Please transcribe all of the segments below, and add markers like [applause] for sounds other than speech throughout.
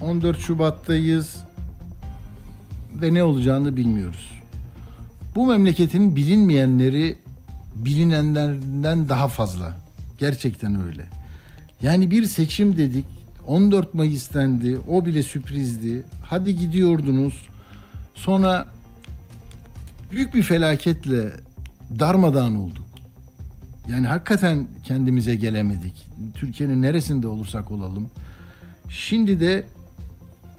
14 Şubat'tayız ve ne olacağını bilmiyoruz. Bu memleketin bilinmeyenleri bilinenlerden daha fazla. Gerçekten öyle. Yani bir seçim dedik. 14 Mayıs dendi. O bile sürprizdi. Hadi gidiyordunuz. Sonra büyük bir felaketle darmadağın olduk. Yani hakikaten kendimize gelemedik. Türkiye'nin neresinde olursak olalım. Şimdi de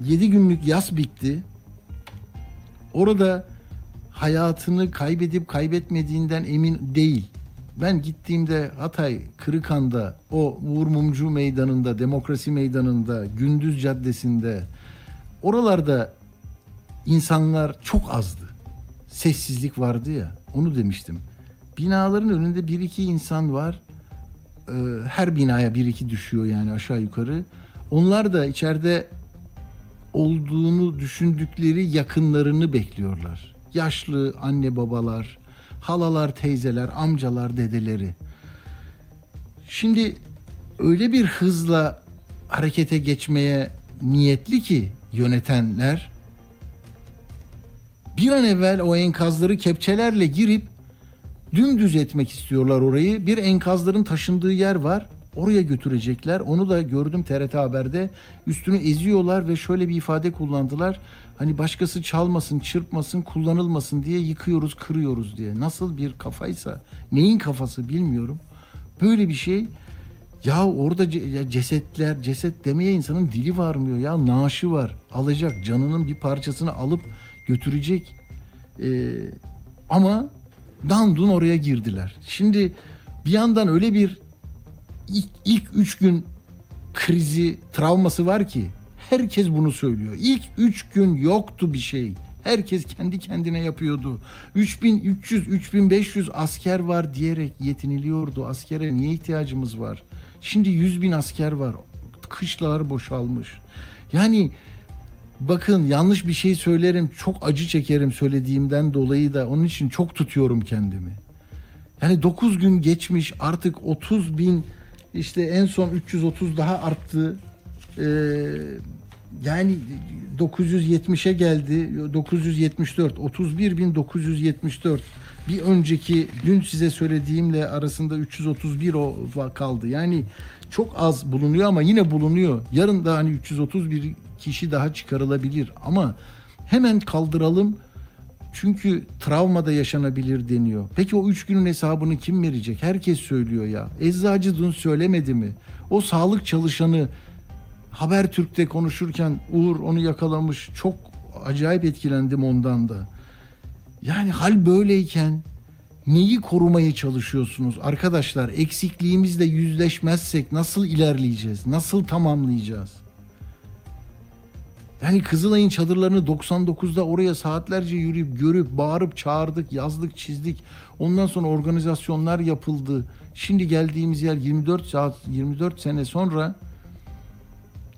7 günlük yaz bitti. Orada hayatını kaybedip kaybetmediğinden emin değil. Ben gittiğimde Hatay Kırıkan'da o Uğur Mumcu Meydanı'nda, Demokrasi Meydanı'nda, Gündüz Caddesi'nde oralarda insanlar çok azdı. Sessizlik vardı ya onu demiştim. Binaların önünde bir iki insan var. Ee, her binaya bir iki düşüyor yani aşağı yukarı. Onlar da içeride olduğunu düşündükleri yakınlarını bekliyorlar. Yaşlı anne babalar, halalar, teyzeler, amcalar, dedeleri. Şimdi öyle bir hızla harekete geçmeye niyetli ki yönetenler bir an evvel o enkazları kepçelerle girip dümdüz etmek istiyorlar orayı. Bir enkazların taşındığı yer var. Oraya götürecekler. Onu da gördüm TRT Haber'de. Üstünü eziyorlar ve şöyle bir ifade kullandılar. Hani başkası çalmasın, çırpmasın, kullanılmasın diye yıkıyoruz, kırıyoruz diye. Nasıl bir kafaysa, neyin kafası bilmiyorum. Böyle bir şey. Ya orada cesetler, ceset demeye insanın dili varmıyor ya. Naaşı var. Alacak, canının bir parçasını alıp götürecek. Ee, ama dandun oraya girdiler. Şimdi bir yandan öyle bir ilk, ilk üç gün krizi, travması var ki herkes bunu söylüyor. İlk üç gün yoktu bir şey. Herkes kendi kendine yapıyordu. 3300, 3500 asker var diyerek yetiniliyordu. Askere niye ihtiyacımız var? Şimdi 100 bin asker var. Kışlalar boşalmış. Yani Bakın yanlış bir şey söylerim, çok acı çekerim söylediğimden dolayı da onun için çok tutuyorum kendimi. Yani 9 gün geçmiş artık 30 bin işte en son 330 daha arttı. Ee, yani 970'e geldi 974 31.974 bir önceki dün size söylediğimle arasında 331 o kaldı. Yani çok az bulunuyor ama yine bulunuyor. Yarın da hani 331 kişi daha çıkarılabilir ama hemen kaldıralım. Çünkü travmada yaşanabilir deniyor. Peki o üç günün hesabını kim verecek? Herkes söylüyor ya. Eczacı dün söylemedi mi? O sağlık çalışanı Habertürk'te konuşurken Uğur onu yakalamış. Çok acayip etkilendim ondan da. Yani hal böyleyken neyi korumaya çalışıyorsunuz? Arkadaşlar eksikliğimizle yüzleşmezsek nasıl ilerleyeceğiz? Nasıl tamamlayacağız? Yani Kızılay'ın çadırlarını 99'da oraya saatlerce yürüyüp görüp bağırıp çağırdık, yazdık, çizdik. Ondan sonra organizasyonlar yapıldı. Şimdi geldiğimiz yer 24 saat 24 sene sonra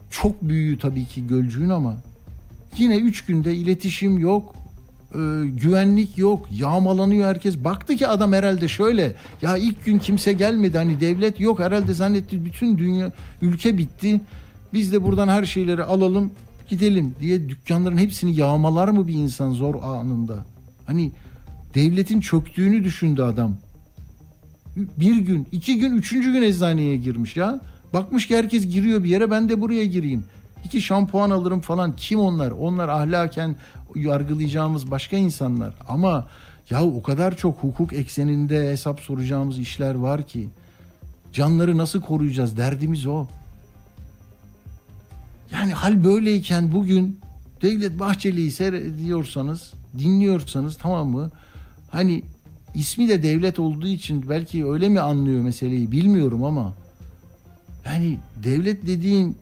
çok büyüğü tabii ki Gölcüğün ama yine 3 günde iletişim yok, e, güvenlik yok, yağmalanıyor herkes. Baktı ki adam herhalde şöyle, ya ilk gün kimse gelmedi hani devlet yok herhalde zannetti bütün dünya, ülke bitti. Biz de buradan her şeyleri alalım, gidelim diye dükkanların hepsini yağmalar mı bir insan zor anında? Hani devletin çöktüğünü düşündü adam. Bir gün, iki gün, üçüncü gün eczaneye girmiş ya. Bakmış ki herkes giriyor bir yere ben de buraya gireyim. İki şampuan alırım falan. Kim onlar? Onlar ahlaken yargılayacağımız başka insanlar. Ama ya o kadar çok hukuk ekseninde hesap soracağımız işler var ki. Canları nasıl koruyacağız? Derdimiz o. Yani hal böyleyken bugün Devlet Bahçeli'yi seyrediyorsanız, dinliyorsanız tamam mı? Hani ismi de devlet olduğu için belki öyle mi anlıyor meseleyi bilmiyorum ama yani devlet dediğin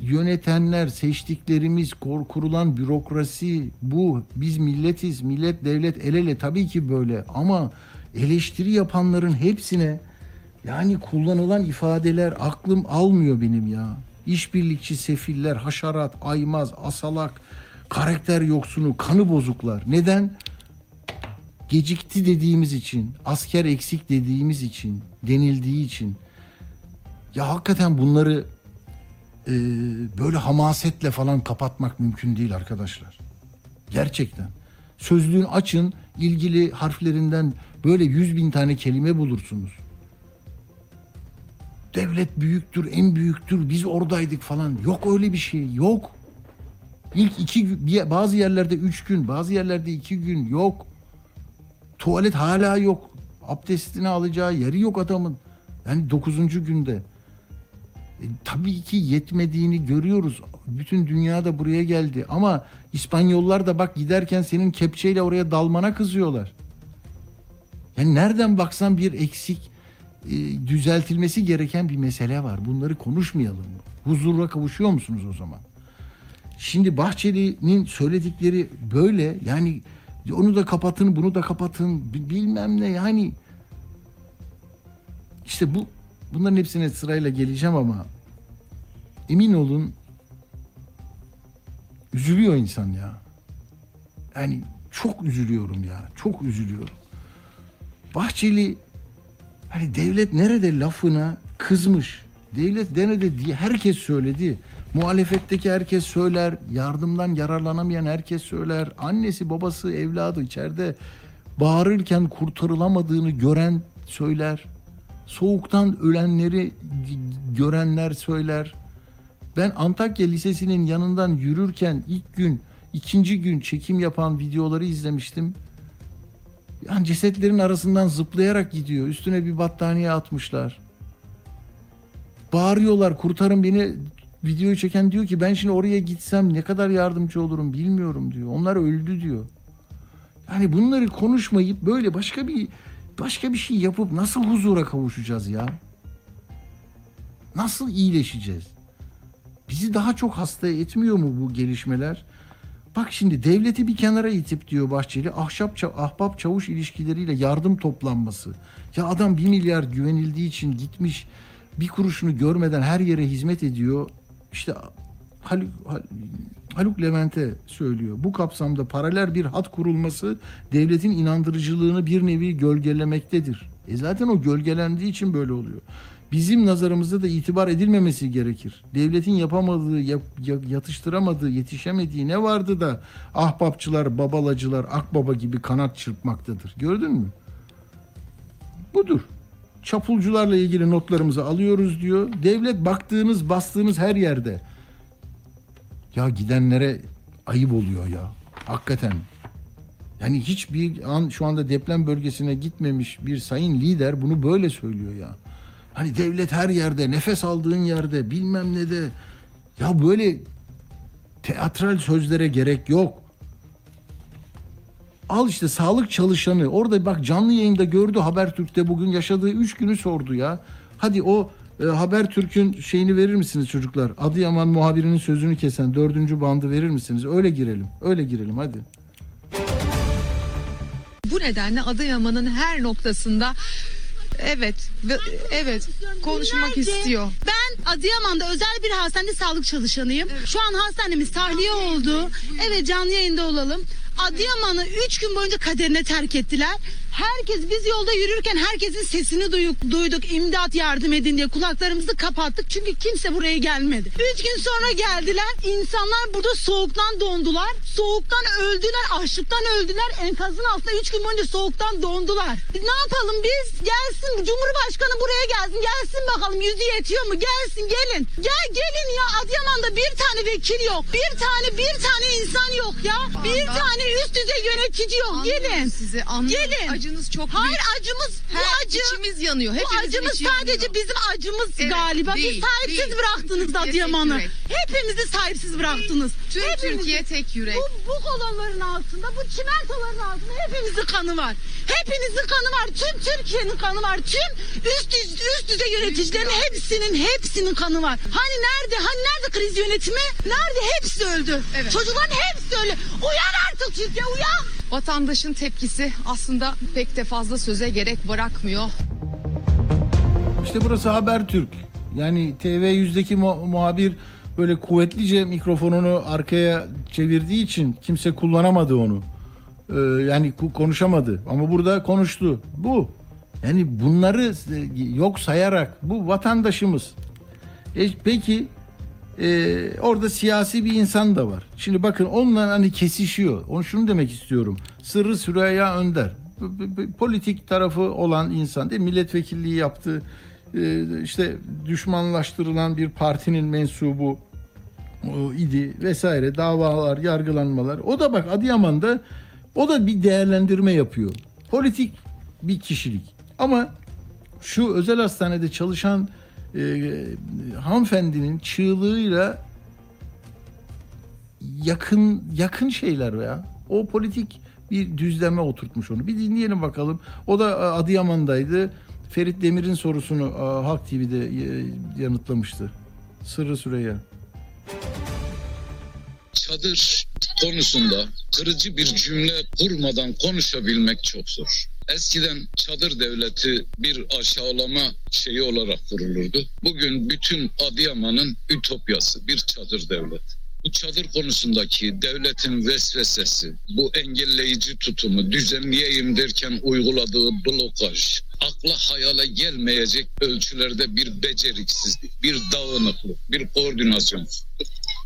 yönetenler, seçtiklerimiz, kurulan bürokrasi bu. Biz milletiz, millet devlet el ele tabii ki böyle ama eleştiri yapanların hepsine yani kullanılan ifadeler aklım almıyor benim ya. İşbirlikçi sefiller, haşerat, aymaz, asalak, karakter yoksunu, kanı bozuklar. Neden? Gecikti dediğimiz için, asker eksik dediğimiz için, denildiği için. Ya hakikaten bunları e, böyle hamasetle falan kapatmak mümkün değil arkadaşlar. Gerçekten. Sözlüğün açın, ilgili harflerinden böyle yüz bin tane kelime bulursunuz. Devlet büyüktür, en büyüktür, biz oradaydık falan. Yok öyle bir şey, yok. İlk iki bazı yerlerde üç gün, bazı yerlerde iki gün yok. Tuvalet hala yok. Abdestini alacağı yeri yok adamın. Yani dokuzuncu günde. E, tabii ki yetmediğini görüyoruz. Bütün dünya da buraya geldi. Ama İspanyollar da bak giderken senin kepçeyle oraya dalmana kızıyorlar. Yani nereden baksan bir eksik, e, düzeltilmesi gereken bir mesele var. Bunları konuşmayalım mı? Huzura kavuşuyor musunuz o zaman? Şimdi Bahçeli'nin söyledikleri böyle yani onu da kapatın bunu da kapatın bi- bilmem ne yani işte bu bunların hepsine sırayla geleceğim ama emin olun üzülüyor insan ya. Yani çok üzülüyorum ya. Çok üzülüyorum. Bahçeli hani devlet nerede lafına kızmış. Devlet nerede diye herkes söyledi. Muhalefetteki herkes söyler. Yardımdan yararlanamayan herkes söyler. Annesi babası evladı içeride bağırırken kurtarılamadığını gören söyler. Soğuktan ölenleri görenler söyler. Ben Antakya Lisesi'nin yanından yürürken ilk gün, ikinci gün çekim yapan videoları izlemiştim. Yani cesetlerin arasından zıplayarak gidiyor. Üstüne bir battaniye atmışlar. Bağırıyorlar kurtarın beni. Videoyu çeken diyor ki ben şimdi oraya gitsem ne kadar yardımcı olurum bilmiyorum diyor. Onlar öldü diyor. Yani bunları konuşmayıp böyle başka bir başka bir şey yapıp nasıl huzura kavuşacağız ya? Nasıl iyileşeceğiz? Bizi daha çok hasta etmiyor mu bu gelişmeler? Bak şimdi devleti bir kenara itip diyor Bahçeli ahşap ahbap çavuş ilişkileriyle yardım toplanması. Ya adam bir milyar güvenildiği için gitmiş bir kuruşunu görmeden her yere hizmet ediyor. İşte Haluk, Hal- Haluk Levent'e söylüyor. Bu kapsamda paralel bir hat kurulması devletin inandırıcılığını bir nevi gölgelemektedir. E zaten o gölgelendiği için böyle oluyor. Bizim nazarımızda da itibar edilmemesi gerekir. Devletin yapamadığı, yap- ya- yatıştıramadığı, yetişemediği ne vardı da ahbapçılar, babalacılar, akbaba gibi kanat çırpmaktadır. Gördün mü? Budur. Çapulcularla ilgili notlarımızı alıyoruz diyor. Devlet baktığınız, bastığınız her yerde. Ya gidenlere ayıp oluyor ya. Hakikaten. Yani hiçbir an şu anda deprem bölgesine gitmemiş bir sayın lider bunu böyle söylüyor ya. Hani devlet her yerde, nefes aldığın yerde, bilmem ne de. Ya böyle teatral sözlere gerek yok. Al işte sağlık çalışanı. Orada bak canlı yayında gördü Habertürk'te bugün yaşadığı üç günü sordu ya. Hadi o e, Habertürk'ün şeyini verir misiniz çocuklar? Adıyaman muhabirinin sözünü kesen dördüncü bandı verir misiniz? Öyle girelim. Öyle girelim hadi. Bu nedenle Adıyaman'ın her noktasında evet ve evet konuşmak istiyor. Ben Adıyaman'da özel bir hastanede sağlık çalışanıyım. Şu an hastanemiz tahliye oldu. Evet canlı yayında olalım. Adıyaman'ı 3 gün boyunca kaderine terk ettiler. Herkes biz yolda yürürken herkesin sesini duyduk, duyduk. İmdat yardım edin diye kulaklarımızı kapattık. Çünkü kimse buraya gelmedi. 3 gün sonra geldiler. İnsanlar burada soğuktan dondular. Soğuktan öldüler. Açlıktan öldüler. Enkazın altında 3 gün boyunca soğuktan dondular. Ne yapalım biz? Gelsin Cumhurbaşkanı buraya gelsin. Gelsin bakalım yüzü yetiyor mu? Gelsin gelin. Gel gelin ya Adıyaman'da bir tane vekil yok. Bir tane bir tane insan yok ya. Bir tane üst düzey yönetici yok. Gelin. sizi. Gelin. Acınız çok Hayır büyük. acımız bu Her acı. içimiz yanıyor. Bu Hepimizin acımız içi sadece yanıyor. bizim acımız Evet, galiba. değil, Biz sahipsiz değil. bıraktınız Türkiye Adıyaman'ı. Hepimizi sahipsiz bıraktınız. Tüm Hepimizi- Türkiye tek yürek. Bu, bu kolonların altında, bu çimentoların altında hepimizin kanı var. Hepinizin kanı var. Tüm Türkiye'nin kanı var. Tüm üst üst, üst düzey yöneticilerin hepsinin hepsinin kanı var. Hani nerede? Hani nerede kriz yönetimi? Nerede? Hepsi öldü. Evet. Çocukların hepsi öldü. Uyan artık Türkiye uyan. Vatandaşın tepkisi aslında pek de fazla söze gerek bırakmıyor. İşte burası Habertürk. Yani TV100'deki mu- muhabir böyle kuvvetlice mikrofonunu arkaya çevirdiği için kimse kullanamadı onu. Ee, yani konuşamadı. Ama burada konuştu. Bu. Yani bunları yok sayarak bu vatandaşımız. E, peki e, orada siyasi bir insan da var. Şimdi bakın onunla hani kesişiyor. Onu şunu demek istiyorum. Sırrı Süreyya Önder. Politik tarafı olan insan değil mi? Milletvekilliği yaptı. E, işte düşmanlaştırılan bir partinin mensubu o idi vesaire davalar, yargılanmalar. O da bak Adıyaman'da o da bir değerlendirme yapıyor. Politik bir kişilik. Ama şu özel hastanede çalışan e, hanımefendinin çığlığıyla yakın yakın şeyler ya. O politik bir düzleme oturtmuş onu. Bir dinleyelim bakalım. O da e, Adıyaman'daydı. Ferit Demir'in sorusunu e, Halk TV'de e, yanıtlamıştı. Sırrı Süreyya. çadır konusunda kırıcı bir cümle kurmadan konuşabilmek çok zor. Eskiden çadır devleti bir aşağılama şeyi olarak kurulurdu. Bugün bütün Adıyaman'ın ütopyası bir çadır devlet. Bu çadır konusundaki devletin vesvesesi, bu engelleyici tutumu, düzenleyeyim derken uyguladığı blokaj, akla hayale gelmeyecek ölçülerde bir beceriksizlik, bir dağınıklık, bir koordinasyon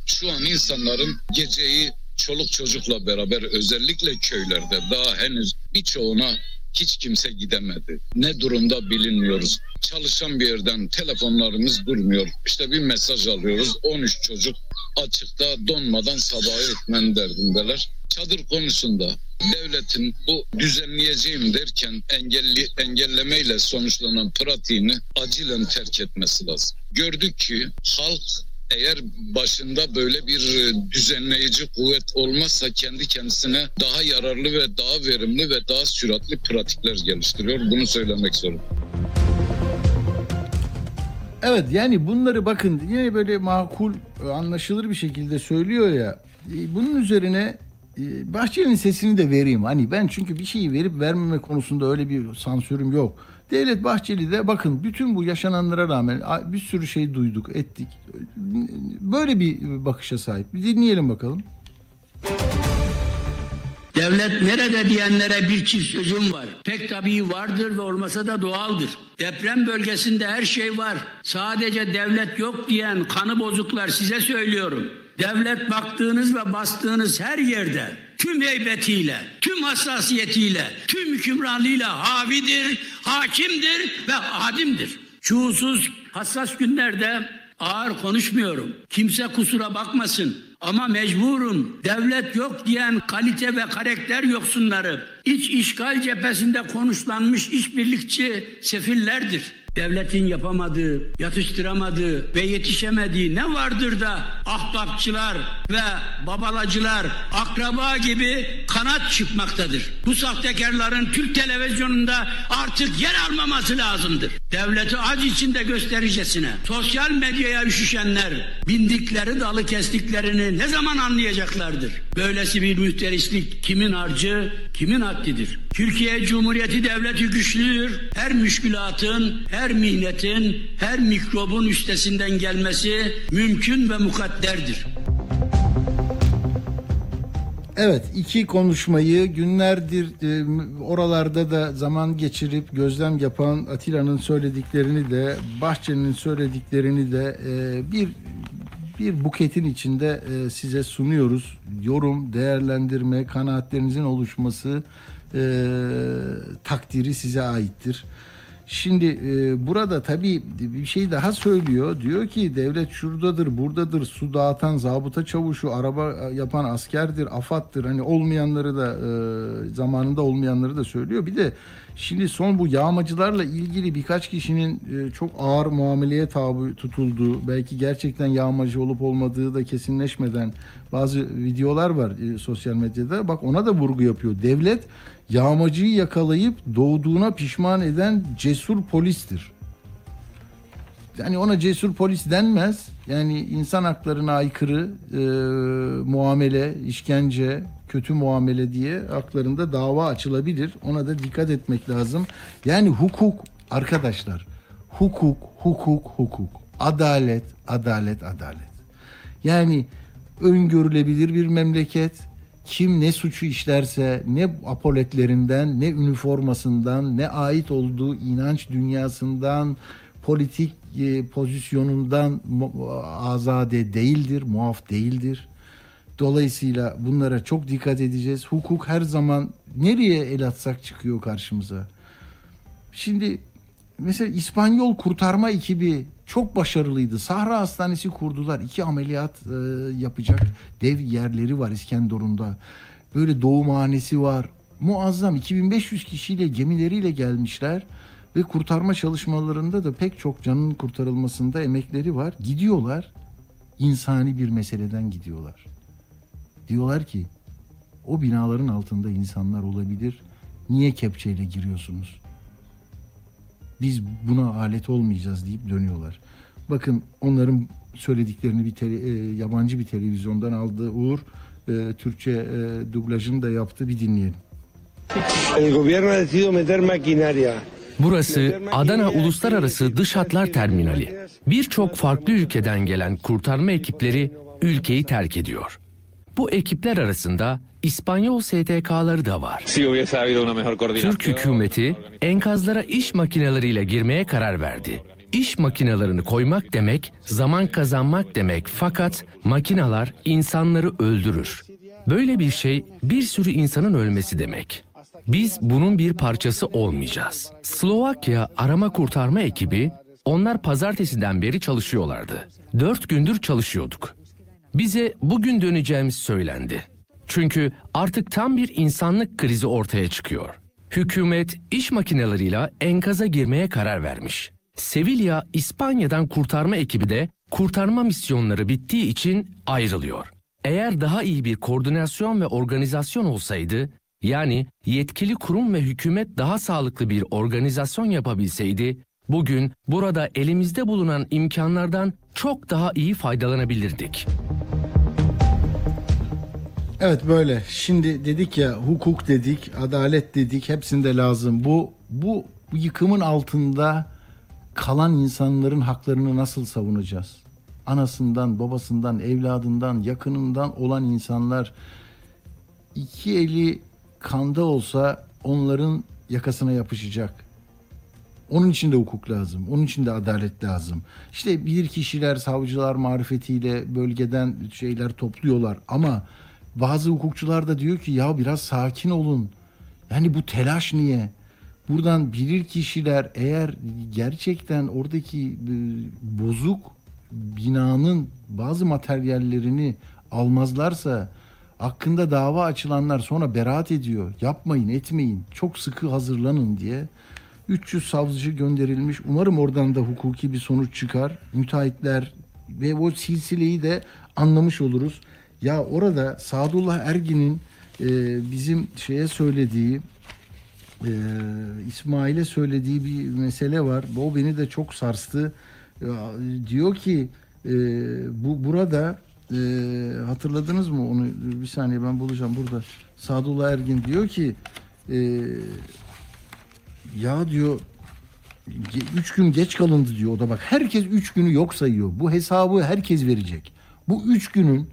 şu an insanların geceyi çoluk çocukla beraber özellikle köylerde daha henüz birçoğuna hiç kimse gidemedi. Ne durumda bilinmiyoruz. Çalışan bir yerden telefonlarımız durmuyor. İşte bir mesaj alıyoruz. 13 çocuk açıkta donmadan sabahı etmen derdindeler. Çadır konusunda devletin bu düzenleyeceğim derken engelli, engellemeyle sonuçlanan pratiğini acilen terk etmesi lazım. Gördük ki halk eğer başında böyle bir e, düzenleyici kuvvet olmazsa kendi kendisine daha yararlı ve daha verimli ve daha süratli pratikler geliştiriyor. Bunu söylemek zorundayım. Evet yani bunları bakın yine böyle makul e, anlaşılır bir şekilde söylüyor ya. E, Bunun üzerine Bahçeli'nin sesini de vereyim. Hani ben çünkü bir şeyi verip vermeme konusunda öyle bir sansürüm yok. Devlet Bahçeli de bakın bütün bu yaşananlara rağmen bir sürü şey duyduk, ettik. Böyle bir bakışa sahip. Bir dinleyelim bakalım. Devlet nerede diyenlere bir çift sözüm var. Pek tabii vardır ve olmasa da doğaldır. Deprem bölgesinde her şey var. Sadece devlet yok diyen kanı bozuklar size söylüyorum. Devlet baktığınız ve bastığınız her yerde tüm heybetiyle, tüm hassasiyetiyle, tüm hükümranlığıyla havidir, hakimdir ve adimdir. Şuursuz hassas günlerde ağır konuşmuyorum. Kimse kusura bakmasın. Ama mecburum. Devlet yok diyen kalite ve karakter yoksunları, iç işgal cephesinde konuşlanmış işbirlikçi sefillerdir. Devletin yapamadığı, yatıştıramadığı ve yetişemediği ne vardır da ahbapçılar ve babalacılar akraba gibi kanat çıkmaktadır. Bu sahtekarların Türk televizyonunda artık yer almaması lazımdır. Devleti acı içinde göstericesine sosyal medyaya üşüşenler bindikleri dalı kestiklerini ne zaman anlayacaklardır? Böylesi bir mühterislik kimin harcı, kimin haddidir? Türkiye Cumhuriyeti Devleti güçlüdür. Her müşkülatın, her mihnetin, her mikrobun üstesinden gelmesi mümkün ve mukadderdir. Evet iki konuşmayı günlerdir e, oralarda da zaman geçirip gözlem yapan Atilla'nın söylediklerini de Bahçeli'nin söylediklerini de e, bir bir buketin içinde e, size sunuyoruz. Yorum, değerlendirme, kanaatlerinizin oluşması e, takdiri size aittir. Şimdi e, burada tabii bir şey daha söylüyor. Diyor ki devlet şuradadır, buradadır. Su dağıtan zabıta çavuşu, araba yapan askerdir, afattır. Hani olmayanları da e, zamanında olmayanları da söylüyor. Bir de şimdi son bu yağmacılarla ilgili birkaç kişinin e, çok ağır muameleye tabi tutulduğu, belki gerçekten yağmacı olup olmadığı da kesinleşmeden bazı videolar var e, sosyal medyada. Bak ona da vurgu yapıyor. Devlet yağmacıyı yakalayıp doğduğuna pişman eden cesur polistir. Yani ona cesur polis denmez. Yani insan haklarına aykırı e, muamele, işkence, kötü muamele diye haklarında dava açılabilir. Ona da dikkat etmek lazım. Yani hukuk arkadaşlar. Hukuk, hukuk, hukuk. Adalet, adalet, adalet. Yani öngörülebilir bir memleket. Kim ne suçu işlerse ne apoletlerinden, ne üniformasından, ne ait olduğu inanç dünyasından, politik pozisyonundan mu- azade değildir, muaf değildir. Dolayısıyla bunlara çok dikkat edeceğiz. Hukuk her zaman nereye el atsak çıkıyor karşımıza. Şimdi mesela İspanyol kurtarma ekibi çok başarılıydı. Sahra Hastanesi kurdular. İki ameliyat e, yapacak dev yerleri var İskenderun'da. Böyle doğumhanesi var. Muazzam 2500 kişiyle gemileriyle gelmişler ve kurtarma çalışmalarında da pek çok canın kurtarılmasında emekleri var. Gidiyorlar. insani bir meseleden gidiyorlar. Diyorlar ki o binaların altında insanlar olabilir. Niye kepçeyle giriyorsunuz? Biz buna alet olmayacağız deyip dönüyorlar. Bakın onların söylediklerini bir tele- e, yabancı bir televizyondan aldı Uğur. E, Türkçe e, dublajını da yaptı bir dinleyelim. El gobierno ha decidido meter maquinaria. Burası Adana Uluslararası Dış Hatlar Terminali. Birçok farklı ülkeden gelen kurtarma ekipleri ülkeyi terk ediyor. Bu ekipler arasında İspanyol STK'ları da var. Türk hükümeti enkazlara iş makineleriyle girmeye karar verdi. İş makinelerini koymak demek, zaman kazanmak demek fakat makinalar insanları öldürür. Böyle bir şey bir sürü insanın ölmesi demek. Biz bunun bir parçası olmayacağız. Slovakya arama kurtarma ekibi, onlar pazartesiden beri çalışıyorlardı. Dört gündür çalışıyorduk. Bize bugün döneceğimiz söylendi. Çünkü artık tam bir insanlık krizi ortaya çıkıyor. Hükümet iş makineleriyle enkaza girmeye karar vermiş. Sevilla, İspanya'dan kurtarma ekibi de kurtarma misyonları bittiği için ayrılıyor. Eğer daha iyi bir koordinasyon ve organizasyon olsaydı, yani yetkili kurum ve hükümet daha sağlıklı bir organizasyon yapabilseydi, bugün burada elimizde bulunan imkanlardan çok daha iyi faydalanabilirdik. Evet böyle. Şimdi dedik ya hukuk dedik, adalet dedik. Hepsinde lazım. Bu bu yıkımın altında kalan insanların haklarını nasıl savunacağız? Anasından, babasından, evladından, yakınından olan insanlar iki eli kanda olsa onların yakasına yapışacak. Onun için de hukuk lazım. Onun için de adalet lazım. İşte bir kişiler savcılar marifetiyle bölgeden şeyler topluyorlar ama bazı hukukçular da diyor ki ya biraz sakin olun. Yani bu telaş niye? Buradan bilir kişiler eğer gerçekten oradaki e, bozuk binanın bazı materyallerini almazlarsa hakkında dava açılanlar sonra beraat ediyor. Yapmayın, etmeyin. Çok sıkı hazırlanın diye. 300 savcı gönderilmiş. Umarım oradan da hukuki bir sonuç çıkar. Müteahhitler ve o silsileyi de anlamış oluruz. Ya orada Sadullah Ergin'in e, bizim şeye söylediği e, İsmail'e söylediği bir mesele var. O beni de çok sarstı. Ya, diyor ki e, bu burada e, hatırladınız mı onu? Bir saniye ben bulacağım burada. Sadullah Ergin diyor ki e, ya diyor üç gün geç kalındı diyor o da bak herkes üç günü yok sayıyor. Bu hesabı herkes verecek. Bu üç günün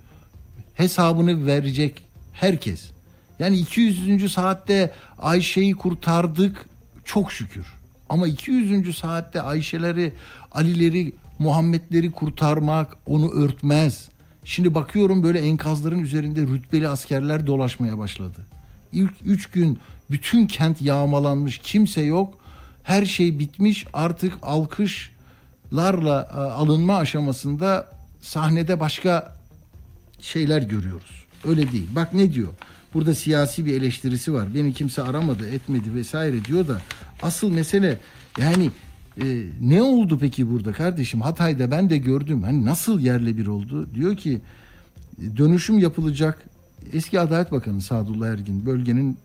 hesabını verecek herkes. Yani 200. saatte Ayşe'yi kurtardık çok şükür. Ama 200. saatte Ayşe'leri, Ali'leri, Muhammed'leri kurtarmak onu örtmez. Şimdi bakıyorum böyle enkazların üzerinde rütbeli askerler dolaşmaya başladı. İlk üç gün bütün kent yağmalanmış kimse yok. Her şey bitmiş artık alkışlarla e, alınma aşamasında sahnede başka şeyler görüyoruz. Öyle değil. Bak ne diyor? Burada siyasi bir eleştirisi var. Beni kimse aramadı, etmedi vesaire diyor da asıl mesele yani e, ne oldu peki burada kardeşim? Hatay'da ben de gördüm. Hani nasıl yerle bir oldu? Diyor ki dönüşüm yapılacak. Eski Adalet Bakanı Sadullah Ergin bölgenin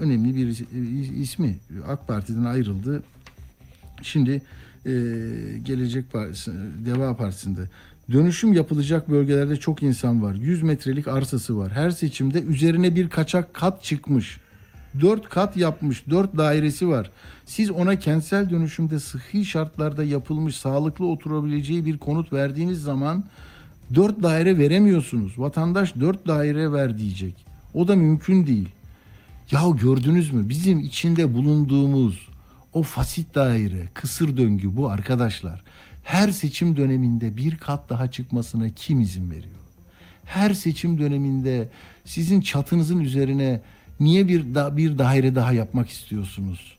önemli bir is- ismi. AK Parti'den ayrıldı. Şimdi e, Gelecek Partisi, Deva Partisi'nde dönüşüm yapılacak bölgelerde çok insan var. 100 metrelik arsası var. Her seçimde üzerine bir kaçak kat çıkmış. 4 kat yapmış, 4 dairesi var. Siz ona kentsel dönüşümde sıhhi şartlarda yapılmış, sağlıklı oturabileceği bir konut verdiğiniz zaman 4 daire veremiyorsunuz. Vatandaş 4 daire ver diyecek. O da mümkün değil. Ya gördünüz mü bizim içinde bulunduğumuz o fasit daire, kısır döngü bu arkadaşlar. Her seçim döneminde bir kat daha çıkmasına kim izin veriyor? Her seçim döneminde sizin çatınızın üzerine niye bir da, bir daire daha yapmak istiyorsunuz?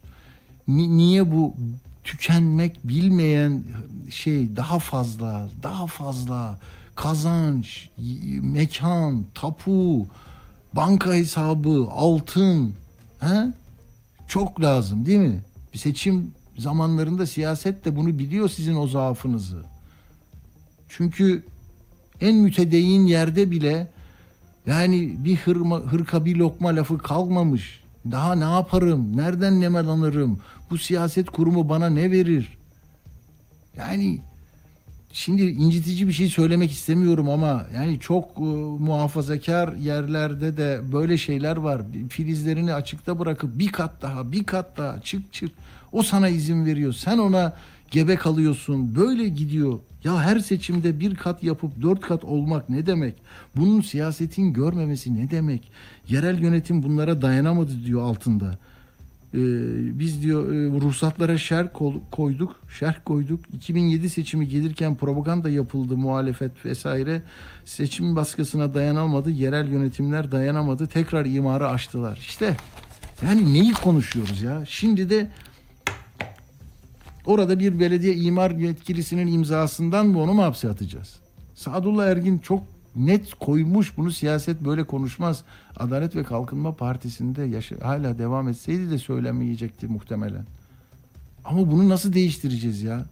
Ni- niye bu tükenmek bilmeyen şey daha fazla, daha fazla kazanç, mekan, tapu, banka hesabı, altın, he? Çok lazım değil mi? Bir seçim zamanlarında siyaset de bunu biliyor sizin o zaafınızı. Çünkü en mütedeyyin yerde bile yani bir hırma, hırka bir lokma lafı kalmamış. Daha ne yaparım? Nereden nemel alırım? Bu siyaset kurumu bana ne verir? Yani şimdi incitici bir şey söylemek istemiyorum ama yani çok e, muhafazakar yerlerde de böyle şeyler var. Filizlerini açıkta bırakıp bir kat daha, bir kat daha çık çık. O sana izin veriyor. Sen ona gebe kalıyorsun. Böyle gidiyor. Ya her seçimde bir kat yapıp dört kat olmak ne demek? Bunun siyasetin görmemesi ne demek? Yerel yönetim bunlara dayanamadı diyor altında. Ee, biz diyor e, ruhsatlara şer koyduk, şerh koyduk. 2007 seçimi gelirken propaganda yapıldı, muhalefet vesaire. Seçim baskısına dayanamadı, yerel yönetimler dayanamadı. Tekrar imarı açtılar. İşte yani neyi konuşuyoruz ya? Şimdi de orada bir belediye imar yetkilisinin imzasından mı onu mu hapse atacağız? Sadullah Ergin çok net koymuş bunu siyaset böyle konuşmaz. Adalet ve Kalkınma Partisi'nde yaşa, hala devam etseydi de söylemeyecekti muhtemelen. Ama bunu nasıl değiştireceğiz ya?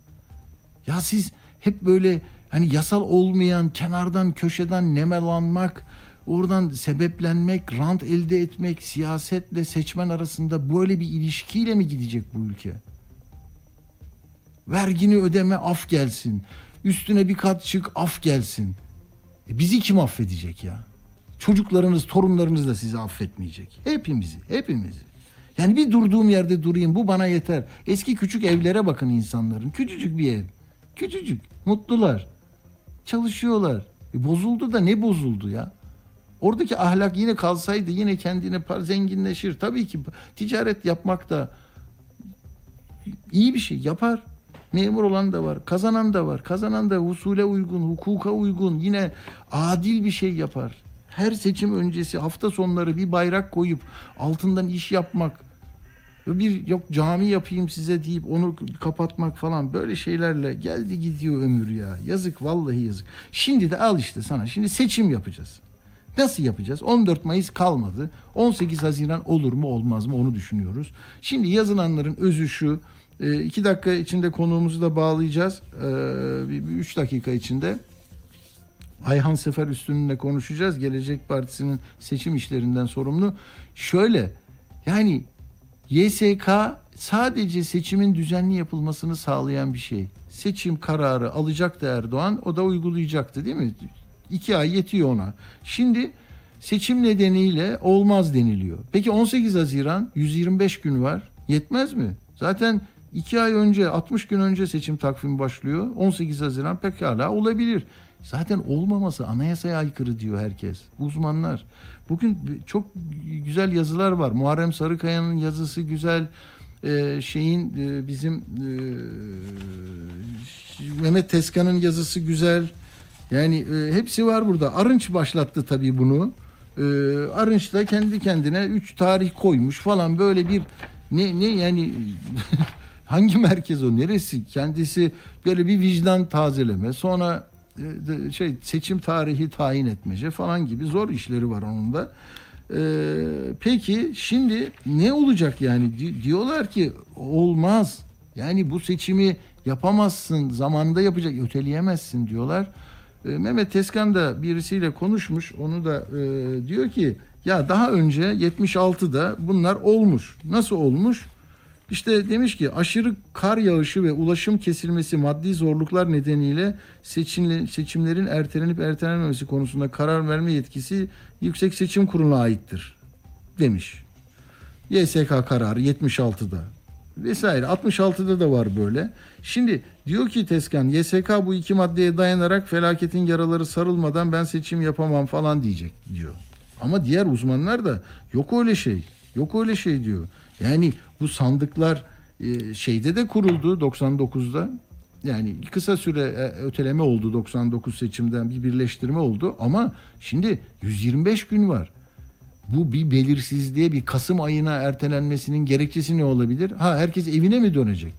Ya siz hep böyle hani yasal olmayan kenardan köşeden nemelanmak, oradan sebeplenmek, rant elde etmek, siyasetle seçmen arasında böyle bir ilişkiyle mi gidecek bu ülke? Vergini ödeme af gelsin. Üstüne bir kat çık af gelsin. E bizi kim affedecek ya? Çocuklarınız, torunlarınız da sizi affetmeyecek. Hepimizi, hepimizi. Yani bir durduğum yerde durayım bu bana yeter. Eski küçük evlere bakın insanların. Küçücük bir ev. Küçücük. Mutlular. Çalışıyorlar. E bozuldu da ne bozuldu ya? Oradaki ahlak yine kalsaydı yine kendine zenginleşir. Tabii ki ticaret yapmak da iyi bir şey yapar. Memur olan da var, kazanan da var. Kazanan da usule uygun, hukuka uygun, yine adil bir şey yapar. Her seçim öncesi hafta sonları bir bayrak koyup altından iş yapmak, bir yok cami yapayım size deyip onu kapatmak falan böyle şeylerle geldi gidiyor ömür ya. Yazık vallahi yazık. Şimdi de al işte sana. Şimdi seçim yapacağız. Nasıl yapacağız? 14 Mayıs kalmadı. 18 Haziran olur mu olmaz mı onu düşünüyoruz. Şimdi yazılanların özü şu. E, iki dakika içinde konuğumuzu da bağlayacağız. E, bir, bir üç dakika içinde. Ayhan Sefer Üstün'le konuşacağız. Gelecek Partisi'nin seçim işlerinden sorumlu. Şöyle yani YSK sadece seçimin düzenli yapılmasını sağlayan bir şey. Seçim kararı alacaktı Erdoğan, o da uygulayacaktı değil mi? İki ay yetiyor ona. Şimdi seçim nedeniyle olmaz deniliyor. Peki 18 Haziran 125 gün var. Yetmez mi? Zaten iki ay önce 60 gün önce seçim takvimi başlıyor. 18 Haziran pekala olabilir. Zaten olmaması anayasaya aykırı diyor herkes. Uzmanlar. Bugün çok güzel yazılar var. Muharrem Sarıkaya'nın yazısı güzel. Ee, şeyin e, bizim e, Mehmet Teskan'ın yazısı güzel. Yani e, hepsi var burada. Arınç başlattı tabii bunu. E, Arınç da kendi kendine üç tarih koymuş falan böyle bir ne ne yani [laughs] Hangi merkez o? Neresi? Kendisi böyle bir vicdan tazeleme. Sonra e, şey seçim tarihi tayin etmece falan gibi zor işleri var onun da. Ee, peki şimdi ne olacak yani Di- diyorlar ki olmaz. Yani bu seçimi yapamazsın, zamanında yapacak, öteleyemezsin diyorlar. Ee, Mehmet Teskan da birisiyle konuşmuş. Onu da e, diyor ki ya daha önce 76'da bunlar olmuş. Nasıl olmuş? İşte demiş ki aşırı kar yağışı ve ulaşım kesilmesi maddi zorluklar nedeniyle seçimle, seçimlerin ertelenip ertelenmemesi konusunda karar verme yetkisi Yüksek Seçim Kurulu'na aittir demiş. YSK kararı 76'da vesaire 66'da da var böyle. Şimdi diyor ki Teskan YSK bu iki maddeye dayanarak felaketin yaraları sarılmadan ben seçim yapamam falan diyecek diyor. Ama diğer uzmanlar da yok öyle şey. Yok öyle şey diyor. Yani bu sandıklar e, şeyde de kuruldu 99'da. Yani kısa süre e, öteleme oldu 99 seçimden bir birleştirme oldu ama şimdi 125 gün var. Bu bir belirsizliğe bir Kasım ayına ertelenmesinin gerekçesi ne olabilir? Ha herkes evine mi dönecek?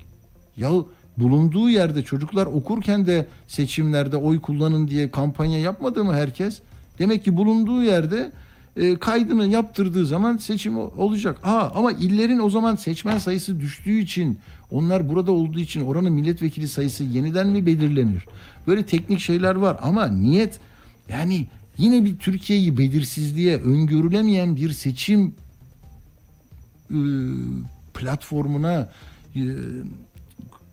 Ya bulunduğu yerde çocuklar okurken de seçimlerde oy kullanın diye kampanya yapmadı mı herkes? Demek ki bulunduğu yerde e, kaydını yaptırdığı zaman seçim olacak. Ha ama illerin o zaman seçmen sayısı düştüğü için onlar burada olduğu için oranın milletvekili sayısı yeniden mi belirlenir? Böyle teknik şeyler var ama niyet yani yine bir Türkiye'yi belirsizliğe öngörülemeyen bir seçim e, platformuna e,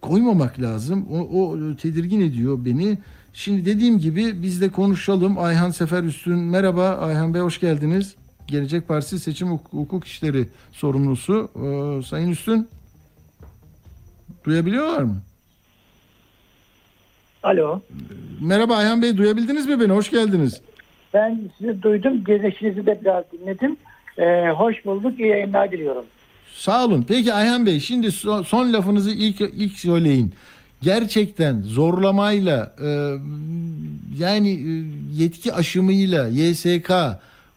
koymamak lazım. O, o tedirgin ediyor beni. Şimdi dediğim gibi biz de konuşalım. Ayhan Sefer Üstün merhaba Ayhan Bey hoş geldiniz. Gelecek Partisi Seçim Huk- Hukuk İşleri sorumlusu Ee, Sayın Üstün duyabiliyorlar mı? Alo. Merhaba Ayhan Bey duyabildiniz mi beni? Hoş geldiniz. Ben sizi duydum. Gezişinizi de biraz dinledim. Ee, hoş bulduk. İyi yayınlar diliyorum. Sağ olun. Peki Ayhan Bey şimdi so- son lafınızı ilk ilk söyleyin. Gerçekten zorlamayla e, yani e, yetki aşımıyla YSK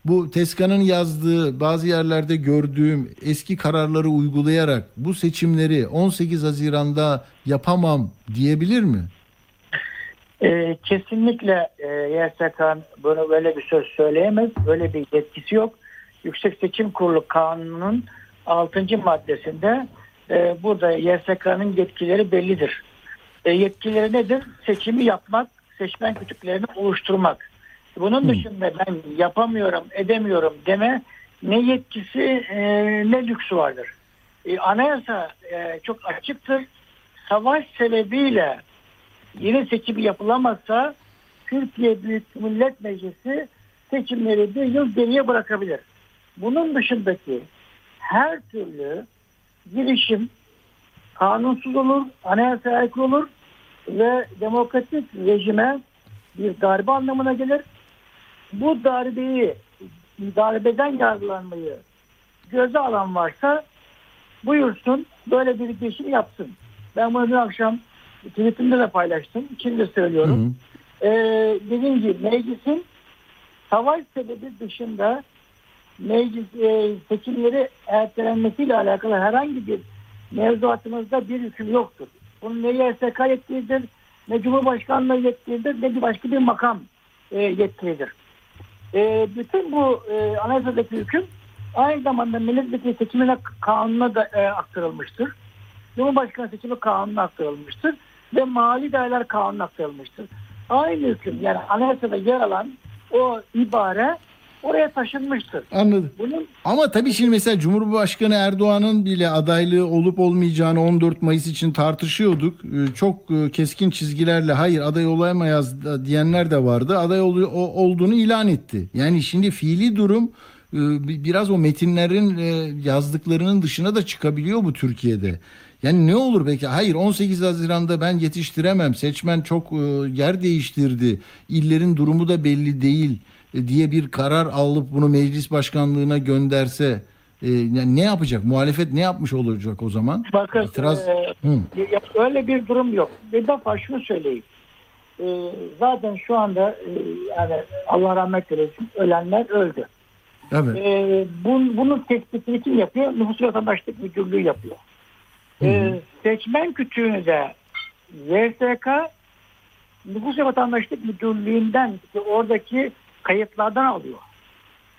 bu Teskan'ın yazdığı bazı yerlerde gördüğüm eski kararları uygulayarak bu seçimleri 18 Haziran'da yapamam diyebilir mi? Ee, kesinlikle e, YSK bunu böyle bir söz söyleyemez. Böyle bir yetkisi yok. Yüksek Seçim Kurulu Kanunu'nun 6. maddesinde e, burada YSK'nın yetkileri bellidir. E, yetkileri nedir? Seçimi yapmak, seçmen kütüklerini oluşturmak. Bunun dışında ben yapamıyorum, edemiyorum deme ne yetkisi e, ne lüksü vardır. E, anayasa e, çok açıktır. Savaş sebebiyle yeni seçim yapılamazsa Türkiye Büyük Millet Meclisi seçimleri bir yıl geriye bırakabilir. Bunun dışındaki her türlü girişim kanunsuz olur, anayasaya aykırı olur ve demokratik rejime bir darbe anlamına gelir. Bu darbeyi, darbeden yargılanmayı göze alan varsa buyursun böyle bir girişim yapsın. Ben bunu dün akşam tweetimde de paylaştım. Şimdi söylüyorum. Ee, dediğim gibi meclisin savaş sebebi dışında meclis e, seçimleri ertelenmesiyle alakalı herhangi bir mevzuatımızda bir hüküm yoktur. Bunun ne YSK yetkilidir, ne Cumhurbaşkanlığı yetkilidir, ne başka bir makam e, yetkilidir. E, bütün bu e, anayasadaki hüküm aynı zamanda milletvekili seçimine kanuna da e, aktarılmıştır. Cumhurbaşkanı seçimi kanununa aktarılmıştır ve mali değerler kanununa aktarılmıştır. Aynı hüküm yani anayasada yer alan o ibare oraya taşınmıştır. Anladım. Bunun Ama tabii şimdi mesela Cumhurbaşkanı Erdoğan'ın bile adaylığı olup olmayacağını 14 Mayıs için tartışıyorduk. Ee, Çok e, keskin çizgilerle hayır aday olamayız diyenler de vardı. Aday ol- olduğunu ilan etti. Yani şimdi fiili durum e, bi- biraz o metinlerin e, yazdıklarının dışına da çıkabiliyor bu Türkiye'de. Yani ne olur peki? Hayır 18 Haziran'da ben yetiştiremem. Seçmen çok yer değiştirdi. İllerin durumu da belli değil diye bir karar alıp bunu meclis başkanlığına gönderse e, yani ne yapacak? Muhalefet ne yapmış olacak o zaman? Bakın İtiraz- e, Hı. öyle bir durum yok. Bir defa şunu söyleyeyim. E, zaten şu anda e, yani Allah rahmet eylesin ölenler öldü. Evet. E, bun, bunun tespitini kim yapıyor? Nüfus Vatandaşlık Müdürlüğü yapıyor. E, seçmen kütüğünü de YSK Nüfus ve Vatandaşlık Müdürlüğü'nden işte oradaki kayıtlardan alıyor.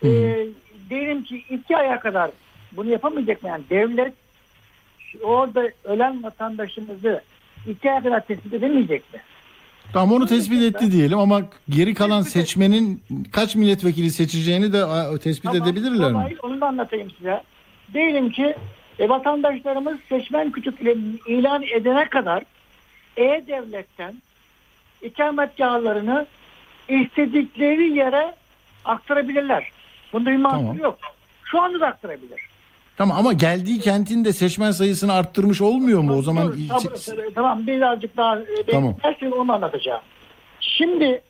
Ee, diyelim ki iki aya kadar bunu yapamayacak mı? Yani devlet orada ölen vatandaşımızı iki aya kadar tespit edemeyecek mi? Tamam onu tespit etti diyelim ama geri kalan seçmenin kaç milletvekili seçeceğini de tespit Tamam, edebilirler mi? Onu da anlatayım size. Diyelim ki e, vatandaşlarımız seçmen kütüklerini ilan edene kadar E-Devlet'ten ikametgahlarını istedikleri yere aktarabilirler. Bunda bir mahsur Tamam. yok. Şu anda da aktarabilir. Tamam ama geldiği kentin de seçmen sayısını arttırmış olmuyor mu o zaman? Dur, sabır- tamam birazcık daha e, Tamam. her şeyi onu anlatacağım. Şimdi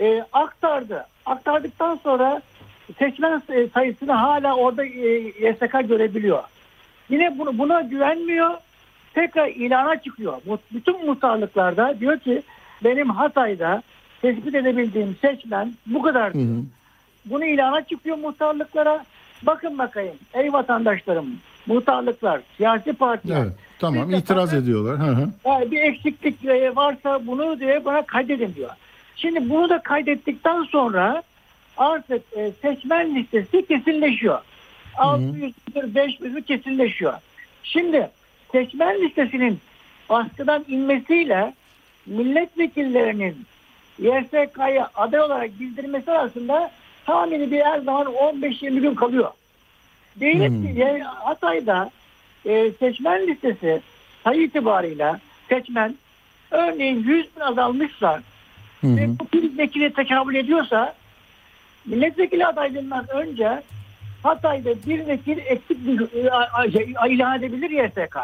e, aktardı. Aktardıktan sonra seçmen say- sayısını hala orada e, YSK görebiliyor. Yine bunu, buna güvenmiyor. Tekrar ilana çıkıyor. Bütün muhtarlıklarda diyor ki benim Hatay'da tespit edebildiğim seçmen bu kadar. Hı hı. Bunu ilana çıkıyor muhtarlıklara. Bakın bakayım ey vatandaşlarım muhtarlıklar, siyasi partiler. Evet tamam Biz itiraz fakat- ediyorlar. Hı hı. Yani bir eksiklik varsa bunu diye bana kaydedin diyor. Şimdi bunu da kaydettikten sonra artık e, seçmen listesi kesinleşiyor. 600 500 kesinleşiyor. Şimdi seçmen listesinin askıdan inmesiyle milletvekillerinin YSK'ya aday olarak bildirmesi arasında tahmini bir her zaman 15-20 gün kalıyor. Diyelim ki e, Hatay'da e, seçmen listesi sayı itibarıyla seçmen örneğin 100 bin azalmışsa hı. ve bu bir vekile tekabül ediyorsa milletvekili adaylığından önce Hatay'da bir vekil eksik bir, e, şey, ilan edebilir YSK.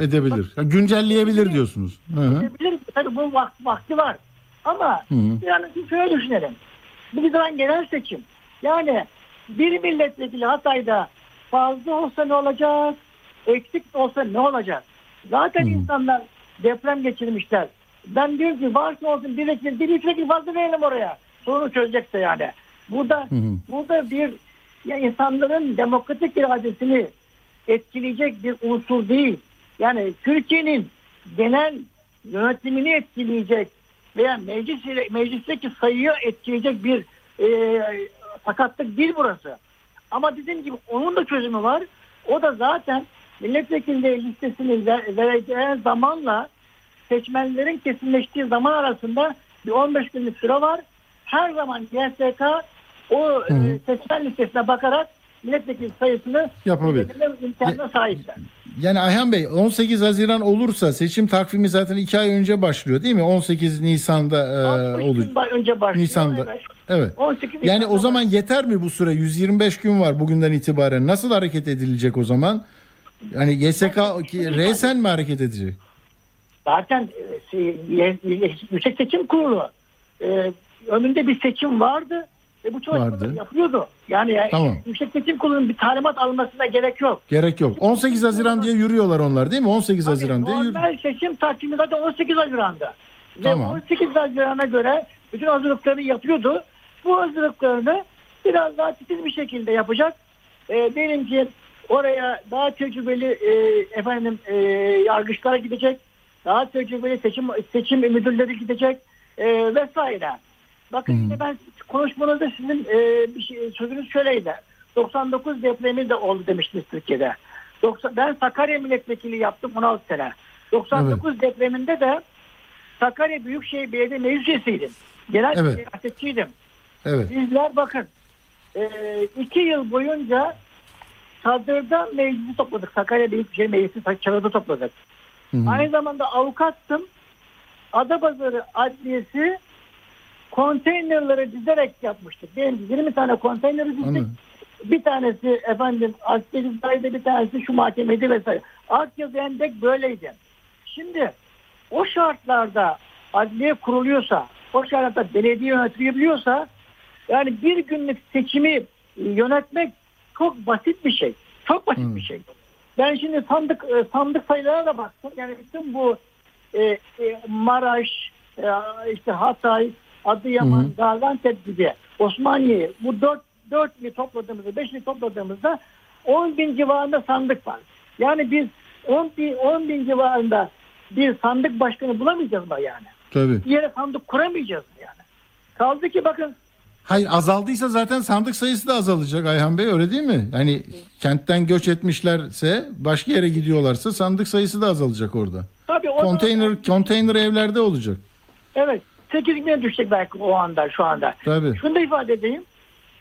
Edebilir. Güncelleyebilir diyorsunuz. Hı hı. Edebilir. Tabii bu vakti, vakti var. Ama Hı hı. yani şöyle düşünelim. Bu bir zaman genel seçim. Yani bir milletvekili Hatay'da fazla olsa ne olacak? Eksik olsa ne olacak? Zaten Hı. insanlar deprem geçirmişler. Ben diyorum ki varsa olsun bir vekil, bir üç vekil fazla verelim oraya. Sorunu çözecekse yani. Burada Hı hı. burada bir ya insanların demokratik iradesini etkileyecek bir unsur değil. Yani Türkiye'nin genel yönetimini etkileyecek veya meclis meclisteki sayıyı etkileyecek bir e, sakatlık değil burası. Ama dediğim gibi onun da çözümü var. O da zaten milletvekilleri listesini ver- vereceği zamanla seçmenlerin kesinleştiği zaman arasında bir 15 günlük süre var. Her zaman YSK o e, Hı. seçmen listesine bakarak milletvekili sayısını Yapabilir. imkanına sahipler. Yani Ayhan Bey 18 Haziran olursa seçim takvimi zaten 2 ay önce başlıyor değil mi? 18 Nisan'da e, 60 olacak. önce başlıyor. Nisan'da. Evet. Evet. 18 Yani Nisan'da o zaman yeter mi bu süre? 125 gün var bugünden itibaren. Nasıl hareket edilecek o zaman? Yani YSK resen mi hareket edecek? zaten e, şey, Yüksek Seçim Kurulu e, önünde bir seçim vardı ve bu çalışmaları Vardı. yapıyordu. Yani ya- Tamam. Yüksek Seçim Kurulu'nun bir talimat almasına gerek yok. Gerek yok. 18 Haziran diye yürüyorlar onlar değil mi? 18 Haziran diye yürü- Normal seçim takvimi zaten 18 Haziran'da. Tamam. Ve 18 Haziran'a göre bütün hazırlıklarını yapıyordu. Bu hazırlıklarını biraz daha titiz bir şekilde yapacak. E, diyelim ki oraya daha tecrübeli e, efendim e, yargıçlar gidecek. Daha tecrübeli seçim seçim müdürleri gidecek e, vesaire. Bakın Hı. yine ben konuşmanızda sizin e, bir şey, sözünüz şöyleydi. 99 depremi de oldu demiştiniz Türkiye'de. 90, ben Sakarya milletvekili yaptım 16 sene. 99 depreminde de Sakarya Büyükşehir Belediye Meclis Üyesiydim. Genel Evet. siyasetçiydim. Evet. Bizler bakın e, iki yıl boyunca çadırda meclisi topladık. Sakarya Büyükşehir Meclisi çadırda topladık. Hı hı. Aynı zamanda avukattım. Adapazarı Adliyesi konteynerleri dizerek yapmıştık. Diyelim ki 20 tane konteyneri dizdik. Anladım. Bir tanesi efendim dairede bir tanesi şu mahkemede vesaire. Akyazı Endek böyleydi. Şimdi o şartlarda adliye kuruluyorsa, o şartlarda belediye yönetilebiliyorsa yani bir günlük seçimi yönetmek çok basit bir şey. Çok basit Hı. bir şey. Ben şimdi sandık e, sandık sayılarına da baktım. Yani bütün bu e, e, Maraş, e, işte Hatay, Adıyaman, Hı hı. Gaziantep gibi Osmaniye bu dört, dört ili topladığımızda, beş ili topladığımızda 10 bin civarında sandık var. Yani biz 10 bin, 10 bin civarında bir sandık başkanı bulamayacağız mı yani? Tabii. Bir yere sandık kuramayacağız mı yani? Kaldı ki bakın Hayır azaldıysa zaten sandık sayısı da azalacak Ayhan Bey öyle değil mi? Yani kentten göç etmişlerse başka yere gidiyorlarsa sandık sayısı da azalacak orada. tabii Konteyner konteyner evlerde olacak. evet 8 bine düşecek belki o anda şu anda. Tabii. Şunu da ifade edeyim.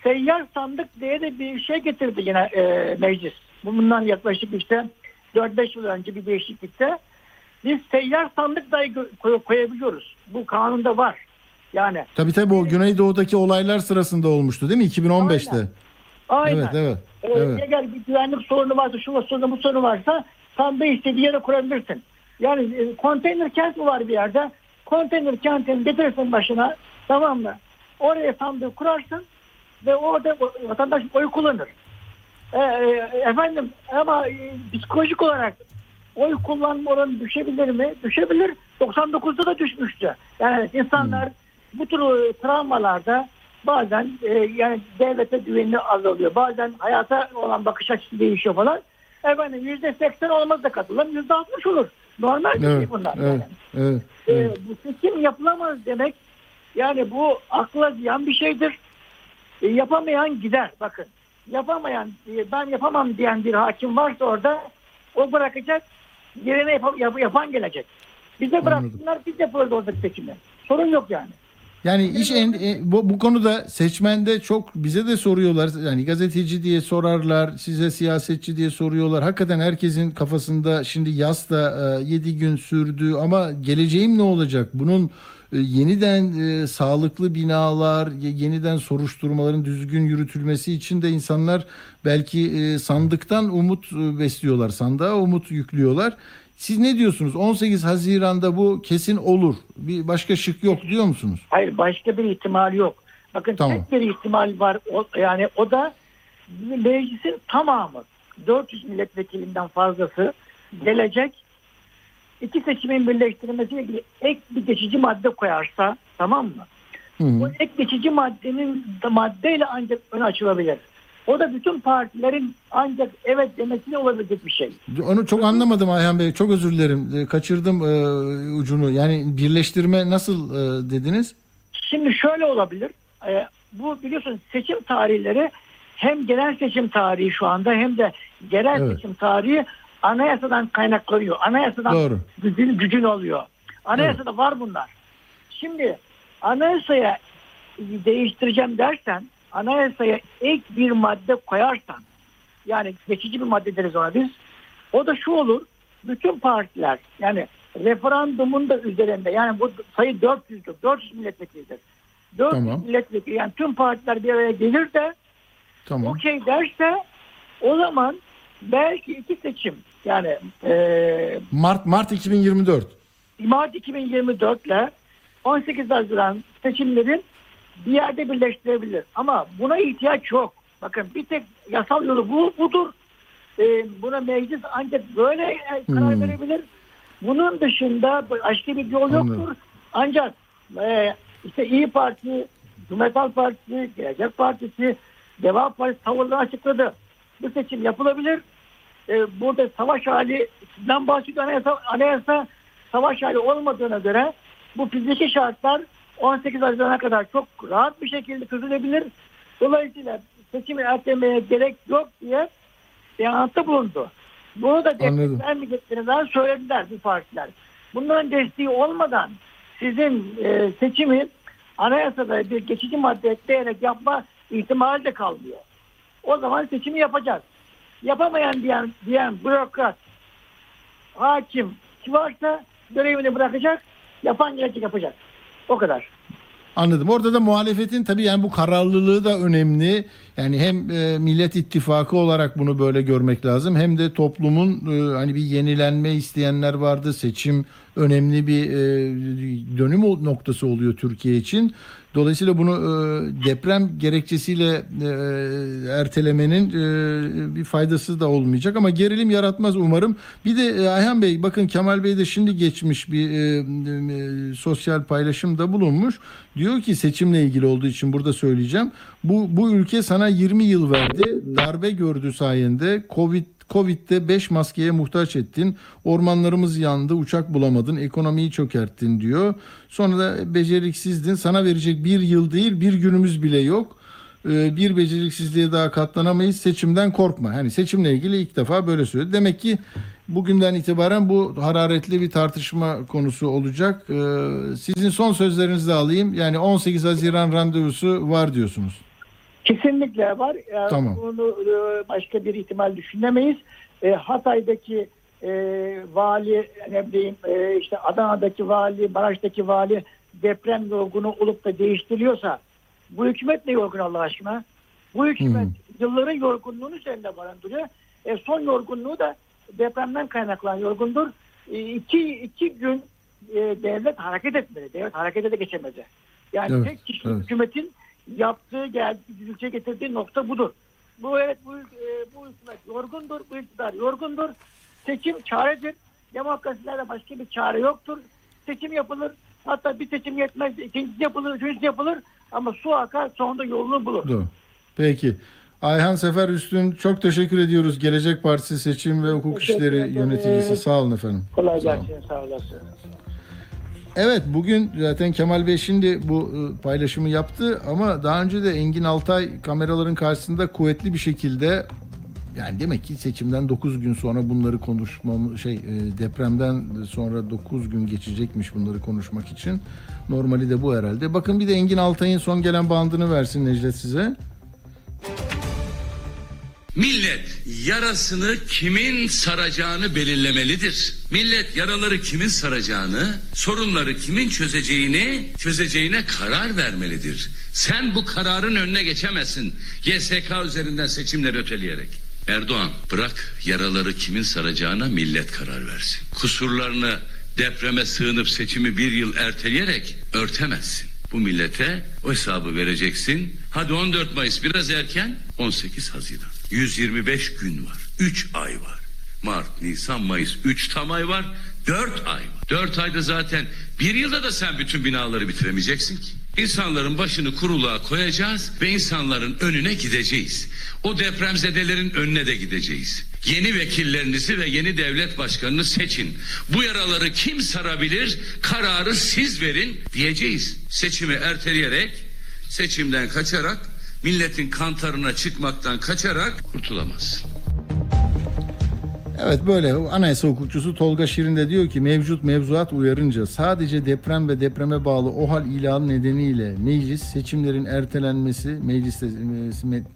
Seyyar sandık diye de bir şey getirdi yine e, meclis. Bundan yaklaşık işte 4-5 yıl önce bir değişiklikte biz seyyar sandık dahi koy- koyabiliyoruz. Bu kanunda var. Yani Tabii tabii o Güneydoğu'daki olaylar sırasında olmuştu değil mi? 2015'te. aynen. Evet evet. Ee, Evet. Eğer bir güvenlik sorunu varsa, şu sorunu bu sorunu varsa sandığı istediği yere kurabilirsin. Yani e, konteyner kent mi var bir yerde? Konteyner kentini getirirsin başına tamam mı? Oraya sandığı kurarsın ve orada vatandaş oy kullanır. Ee, e, efendim ama e, psikolojik olarak oy kullanma oranı düşebilir mi? Düşebilir. 99'da da düşmüştü. Yani insanlar bu tür e, travmalarda bazen e, yani devlete güveni azalıyor. Bazen hayata olan bakış açısı değişiyor falan. Efendim yüzde seksen olmaz da katılım yüzde altmış olur. Normal bir şey Evet, bunlar. evet, evet, Ee, evet. bu seçim yapılamaz demek yani bu akla ziyan bir şeydir. E, yapamayan gider bakın. Yapamayan e, ben yapamam diyen bir hakim varsa orada o bırakacak yerine yap- yap- yapan gelecek. Bize bıraksınlar biz yaparız oradaki seçimi. Sorun yok yani. Yani iş en, e, bu, bu konuda seçmende çok bize de soruyorlar. Yani gazeteci diye sorarlar, size siyasetçi diye soruyorlar. Hakikaten herkesin kafasında şimdi yaz da 7 gün sürdü ama geleceğim ne olacak? Bunun e, yeniden e, sağlıklı binalar, ye- yeniden soruşturmaların düzgün yürütülmesi için de insanlar belki e, sandıktan umut e, besliyorlar. Sandığa umut yüklüyorlar. Siz ne diyorsunuz? 18 Haziran'da bu kesin olur. Bir başka şık yok diyor musunuz? Hayır başka bir ihtimal yok. Bakın Tamam. tek bir ihtimal var. O, yani o da meclisin tamamı 400 milletvekilinden fazlası gelecek iki seçimin birleştirilmesiyle ilgili ek bir geçici madde koyarsa tamam mı? Hı hı. Bu ek geçici maddenin maddeyle ancak öne açılabilir. O da bütün partilerin ancak evet demesiyle olabilecek bir şey. Onu çok anlamadım Ayhan Bey. Çok özür dilerim. E, Kaçırdım e, ucunu. Yani birleştirme nasıl e, dediniz? Şimdi şöyle olabilir. Ee, bu biliyorsun seçim tarihleri hem genel seçim tarihi şu anda hem de genel Evet. seçim tarihi anayasadan kaynaklanıyor. Anayasadan Doğru. gücün, gücün oluyor. Anayasada var bunlar. Şimdi anayasaya değiştireceğim dersen anayasaya ek bir madde koyarsan yani geçici bir madde deriz ona biz. O da şu olur. Bütün partiler yani referandumun da üzerinde yani bu sayı 400'dür. 400 milletvekilidir. 400 Tamam. milletvekili yani tüm partiler bir araya gelir de Tamam. okey derse o zaman belki iki seçim yani eee Mart Mart 2024. Mart 2024 ile 18 Haziran seçimlerin bir yerde birleştirebilir. Ama buna ihtiyaç yok. Bakın bir tek yasal yolu bu, budur. Ee, buna meclis ancak böyle e, karar Hmm. verebilir. Bunun dışında başka bir yol Anladım. yoktur. Ancak e, işte İyi Parti, Cumhuriyet Halk Partisi, Gelecek Partisi, Deva Partisi tavırlarını açıkladı. Bu seçim yapılabilir. Ee, burada savaş halinden bahsediyor anayasa, anayasa savaş hali olmadığına göre bu fiziki şartlar 18 Haziran'a kadar çok rahat bir şekilde çözülebilir. Dolayısıyla seçimi ertelemeye gerek yok diye beyanatta bulundu. Bunu da Anladım. destek vermeyeceklerinden söylediler bu partiler. Bunların desteği olmadan sizin e, seçimi anayasada bir geçici madde ekleyerek yapma ihtimali de kalmıyor. O zaman seçimi yapacağız. Yapamayan diyen, diyen bürokrat, hakim kim varsa görevini bırakacak, yapan gelecek yapacak. O kadar. Anladım. Orada da muhalefetin tabii yani bu kararlılığı da önemli. Yani hem e, Millet İttifakı olarak bunu böyle görmek lazım hem de toplumun e, hani bir yenilenme isteyenler vardı. Seçim önemli bir e, dönüm noktası oluyor Türkiye için. Dolayısıyla bunu e, deprem gerekçesiyle e, ertelemenin e, bir faydası da olmayacak ama gerilim yaratmaz umarım. Bir de e, Ayhan Bey bakın Kemal Bey de şimdi geçmiş bir e, e, sosyal paylaşımda bulunmuş. Diyor ki seçimle ilgili olduğu için burada söyleyeceğim. Bu bu ülke sana 20 yıl verdi. Darbe gördü sayende. Covid Covid'de 5 maskeye muhtaç ettin. Ormanlarımız yandı, uçak bulamadın, ekonomiyi çökerttin diyor. Sonra da beceriksizdin. Sana verecek bir yıl değil, bir günümüz bile yok. Ee, bir beceriksizliğe daha katlanamayız. Seçimden korkma. Hani seçimle ilgili ilk defa böyle söyledi. Demek ki bugünden itibaren bu hararetli bir tartışma konusu olacak. Ee, sizin son sözlerinizi alayım. Yani 18 Haziran randevusu var diyorsunuz. Kesinlikle var. Tamam. Bunu e, başka bir ihtimal düşünemeyiz. E, Hatay'daki e, vali, ne bileyim e, işte Adana'daki vali, Maraş'taki vali deprem yorgunu olup da değiştiriyorsa bu hükümet ne yorgun Allah aşkına? Bu hükümet yılların yorgunluğunu üzerinde barındırıyor. E, son yorgunluğu da depremden kaynaklanan yorgundur. E, iki, iki gün e, devlet hareket etmedi. Devlet harekete de geçemedi. Yani Evet, tek kişi evet. hükümetin yaptığı, geldiği, ülke getirdiği nokta budur. Bu evet bu, e, bu hükümet yorgundur, bu iktidar yorgundur. Seçim çaredir. Demokrasilerde başka bir çare yoktur. Seçim yapılır. Hatta bir seçim yetmez, ikincisi yapılır, üçüncüsü yapılır. Ama su akar, sonunda yolunu bulur. Doğru. Peki. Ayhan Sefer Üstün çok teşekkür ediyoruz. Gelecek Partisi Seçim ve Hukuk İşleri. Yöneticisi. Sağ olun efendim. Kolay gelsin, sağ olasın. Evet bugün zaten Kemal Bey şimdi bu e, paylaşımı yaptı ama daha önce de Engin Altay kameraların karşısında kuvvetli bir şekilde yani demek ki seçimden 9 gün sonra bunları konuşmamız şey e, depremden sonra 9 gün geçecekmiş bunları konuşmak için. Normali de bu herhalde. Bakın bir de Engin Altay'ın son gelen bandını versin Necdet size. Millet yarasını kimin saracağını belirlemelidir. Millet yaraları kimin saracağını, sorunları kimin çözeceğini, çözeceğine karar vermelidir. Sen bu kararın önüne geçemezsin. YSK üzerinden seçimleri öteleyerek. Erdoğan bırak yaraları kimin saracağına millet karar versin. Kusurlarını depreme sığınıp seçimi bir yıl erteleyerek örtemezsin. Bu millete o hesabı vereceksin. Hadi 14 Mayıs biraz erken 18 Haziran. 125 gün var. 3 ay var. Mart, Nisan, Mayıs 3 tam ay var. 4 ay var. 4 ayda zaten bir yılda da sen bütün binaları bitiremeyeceksin ki. İnsanların başını kuruluğa koyacağız ve insanların önüne gideceğiz. O depremzedelerin önüne de gideceğiz. Yeni vekillerinizi ve yeni devlet başkanını seçin. Bu yaraları kim sarabilir? Kararı siz verin diyeceğiz. Seçimi erteleyerek, seçimden kaçarak, milletin kantarına çıkmaktan kaçarak kurtulamazsın. Evet böyle anayasa hukukçusu Tolga Şirin de diyor ki mevcut mevzuat uyarınca sadece deprem ve depreme bağlı OHAL ilanı nedeniyle meclis seçimlerin ertelenmesi meclis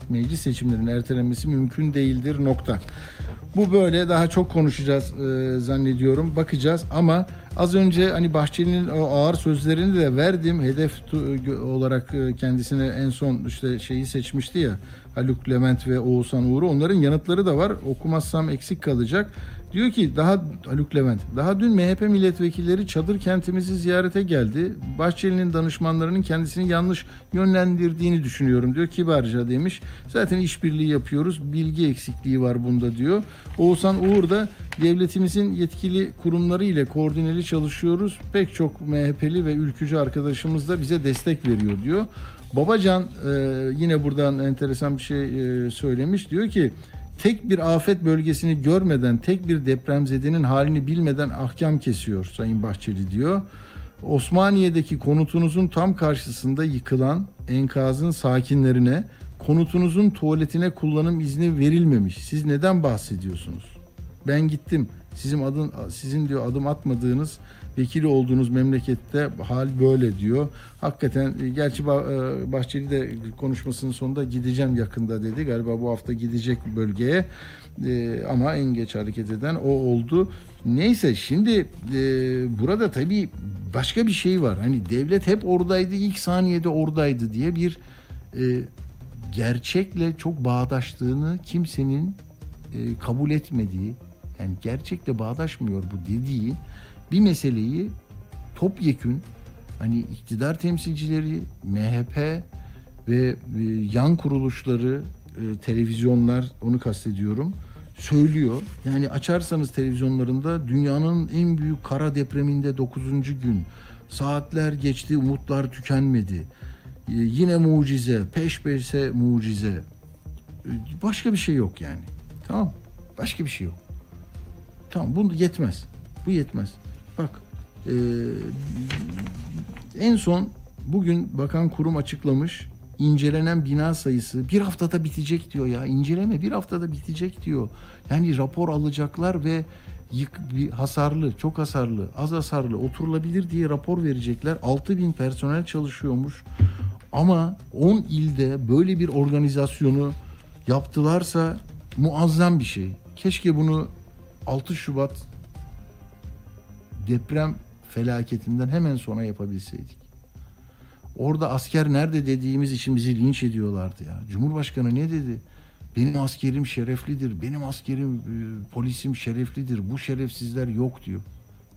meclis seçimlerin ertelenmesi mümkün değildir nokta. Bu böyle daha çok konuşacağız e, zannediyorum. Bakacağız ama az önce hani Bahçeli'nin o ağır sözlerini de verdim. Hedef olarak e, kendisine en son işte şeyi seçmişti ya Haluk Levent ve Oğuzhan Uğur'u. Onların yanıtları da var. Okumazsam eksik kalacak. Diyor ki daha Haluk Levent daha dün MHP milletvekilleri çadır kentimizi ziyarete geldi. Bahçeli'nin danışmanlarının kendisini yanlış yönlendirdiğini düşünüyorum diyor kibarca demiş. Zaten işbirliği yapıyoruz bilgi eksikliği var bunda diyor. Oğuzhan Uğur da devletimizin yetkili kurumları ile koordineli çalışıyoruz. Pek çok MHP'li ve ülkücü arkadaşımız da bize destek veriyor diyor. Babacan e, yine buradan enteresan bir şey e, söylemiş. Diyor ki tek bir afet bölgesini görmeden, tek bir depremzedenin halini bilmeden ahkam kesiyor Sayın Bahçeli diyor. Osmaniye'deki konutunuzun tam karşısında yıkılan enkazın sakinlerine konutunuzun tuvaletine kullanım izni verilmemiş. Siz neden bahsediyorsunuz? Ben gittim. Sizin adın sizin diyor adım atmadığınız vekili olduğunuz memlekette hal böyle diyor. Hakikaten e, gerçi e, Bahçeli de konuşmasının sonunda gideceğim yakında dedi. Galiba bu hafta gidecek bölgeye. E, ama en geç hareket eden o oldu. Neyse şimdi burada tabii başka bir şey var. Hani devlet hep oradaydı, ilk saniyede oradaydı diye bir gerçekle çok bağdaştığını kimsenin kabul etmediği, yani gerçekle bağdaşmıyor bu dediği bir meseleyi topyekün hani iktidar temsilcileri, MHP ve e, yan kuruluşları, e, televizyonlar onu kastediyorum söylüyor. Yani açarsanız televizyonlarında dünyanın en büyük kara depreminde 9. gün saatler geçti, umutlar tükenmedi. E, yine mucize, peş peşe mucize. Başka bir şey yok yani. Tamam. Başka bir şey yok. Tamam bu yetmez. Bu yetmez. Eee, en son bugün bakan kurum açıklamış incelenen bina sayısı bir haftada bitecek diyor ya. İnceleme bir haftada bitecek diyor. Yani rapor alacaklar ve yık, hasarlı, çok hasarlı, az hasarlı, oturulabilir diye rapor verecekler. 6000 bin personel çalışıyormuş. Ama 10 ilde böyle bir organizasyonu yaptılarsa muazzam bir şey. Keşke bunu 6 Şubat deprem felaketinden hemen sonra yapabilseydik. Orada asker nerede dediğimiz için bizi linç ediyorlardı ya. Cumhurbaşkanı ne dedi? Benim askerim şereflidir, benim askerim, e, polisim şereflidir, bu şerefsizler yok diyor.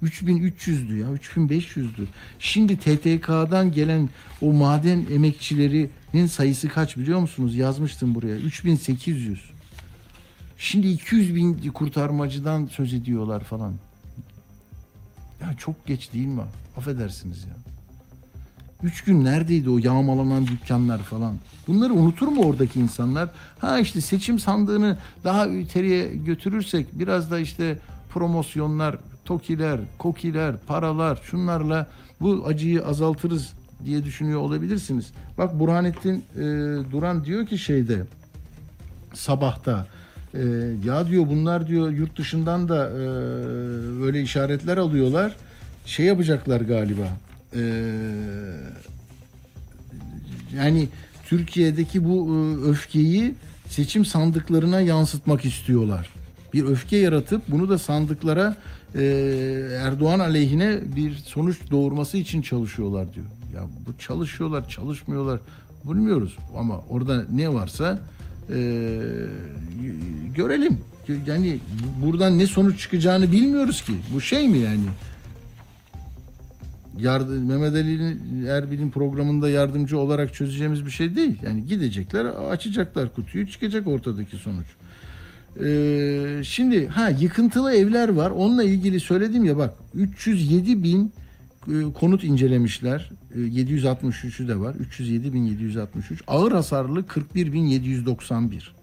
3300'dü ya, 3500'dü. Şimdi TTK'dan gelen o maden emekçilerinin sayısı kaç biliyor musunuz? Yazmıştım buraya. 3800. Şimdi 200 bin kurtarmacıdan söz ediyorlar falan. Ya çok geç değil mi? Affedersiniz ya. Üç gün neredeydi o yağmalanan dükkanlar falan? Bunları unutur mu oradaki insanlar? Ha işte seçim sandığını daha ileriye götürürsek biraz da işte promosyonlar, tokiler, kokiler, paralar şunlarla bu acıyı azaltırız diye düşünüyor olabilirsiniz. Bak Burhanettin e, Duran diyor ki şeyde sabahta e, ya diyor bunlar diyor yurt dışından da e, öyle işaretler alıyorlar. Şey yapacaklar galiba. E, yani Türkiye'deki bu e, öfkeyi seçim sandıklarına yansıtmak istiyorlar. Bir öfke yaratıp bunu da sandıklara e, Erdoğan aleyhine bir sonuç doğurması için çalışıyorlar diyor. Ya bu çalışıyorlar, çalışmıyorlar bilmiyoruz ama orada ne varsa görelim. Yani buradan ne sonuç çıkacağını bilmiyoruz ki. Bu şey mi yani? yardım, Mehmet Ali Erbil'in programında yardımcı olarak çözeceğimiz bir şey değil. Yani gidecekler, açacaklar kutuyu, çıkacak ortadaki sonuç. Ee, şimdi ha yıkıntılı evler var. Onunla ilgili söyledim ya bak 307 bin konut incelemişler. E, 763'ü de var. 307 bin 763. Ağır hasarlı 41 bin 791.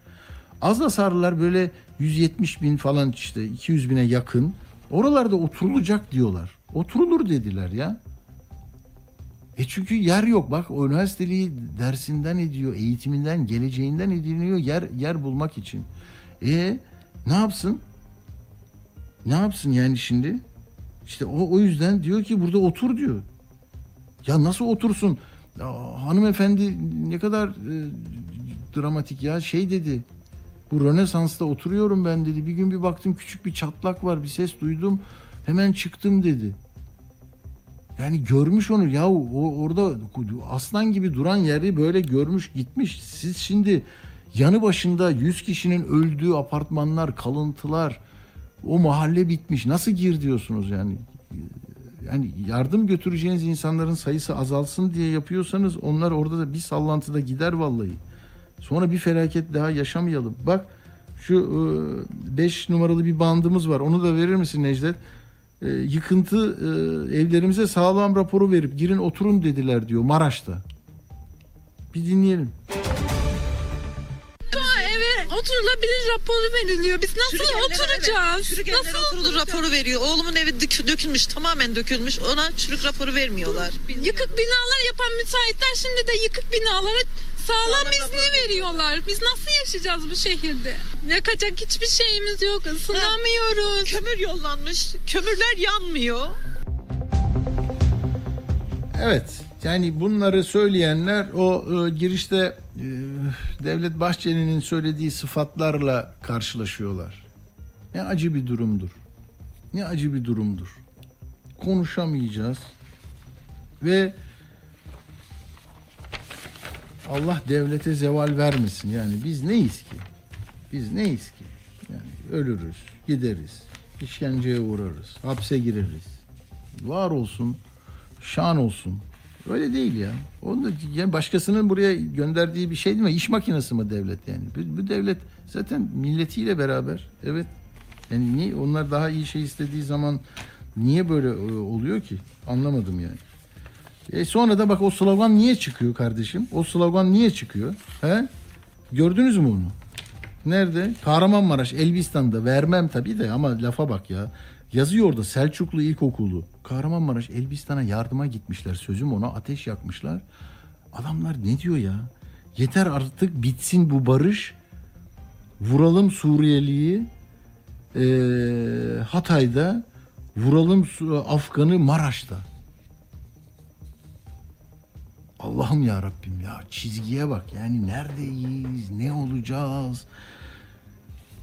Az hasarlılar böyle 170 bin falan işte 200 bine yakın. Oralarda oturulacak diyorlar. Oturulur dediler ya. E çünkü yer yok. Bak üniversiteliği dersinden ediyor, eğitiminden, geleceğinden ediniyor yer yer bulmak için. E ne yapsın? Ne yapsın yani şimdi? İşte o, o yüzden diyor ki burada otur diyor. Ya nasıl otursun? Ya, hanımefendi ne kadar e, dramatik ya şey dedi. Bu Rönesans'ta oturuyorum ben dedi. Bir gün bir baktım küçük bir çatlak var. Bir ses duydum. Hemen çıktım dedi. Yani görmüş onu ya o orada aslan gibi duran yeri böyle görmüş gitmiş. Siz şimdi yanı başında 100 kişinin öldüğü apartmanlar, kalıntılar, o mahalle bitmiş. Nasıl gir diyorsunuz yani? Yani yardım götüreceğiniz insanların sayısı azalsın diye yapıyorsanız onlar orada da bir sallantıda gider vallahi. Sonra bir felaket daha yaşamayalım. Bak şu 5 numaralı bir bandımız var. Onu da verir misin Necdet? E, yıkıntı e, evlerimize sağlam raporu verip girin oturun dediler diyor Maraş'ta. Bir dinleyelim. Oturulabilir raporu veriliyor. Biz nasıl oturacağız? Çürük evlere nasıl oturulur raporu veriyor. Oğlumun evi dök- dökülmüş, tamamen dökülmüş. Ona çürük raporu vermiyorlar. Yıkık binalar yapan müteahhitler şimdi de yıkık binalara sağlam izni veriyorlar. Biz nasıl yaşayacağız bu şehirde? Yakacak hiçbir şeyimiz yok. Isınamıyoruz. Kömür yollanmış. Kömürler yanmıyor. Evet. Yani bunları söyleyenler o e, girişte Devlet Bahçeli'nin söylediği sıfatlarla karşılaşıyorlar. Ne acı bir durumdur. Ne acı bir durumdur. Konuşamayacağız ve Allah devlete zeval vermesin. Yani biz neyiz ki? Biz neyiz ki? Yani ölürüz, gideriz, işkenceye uğrarız, hapse gireriz. Var olsun, şan olsun. Öyle değil ya. Onu da yani başkasının buraya gönderdiği bir şey değil mi? İş makinesi mi devlet yani? Bu, bu devlet zaten milletiyle beraber. Evet. Yani niye onlar daha iyi şey istediği zaman niye böyle e, oluyor ki? Anlamadım yani. E sonra da bak o slogan niye çıkıyor kardeşim? O slogan niye çıkıyor? He? Gördünüz mü onu? Nerede? Kahramanmaraş, Elbistan'da. Vermem tabii de ama lafa bak ya. Yazıyor orada Selçuklu İlkokulu. Kahramanmaraş, Elbistan'a yardıma gitmişler. Sözüm ona ateş yakmışlar. Adamlar ne diyor ya? Yeter artık bitsin bu barış. Vuralım Suriyeliyi. Ee, Hatay'da. Vuralım Afgan'ı Maraş'ta. Allah'ım ya Rabbim ya çizgiye bak yani neredeyiz ne olacağız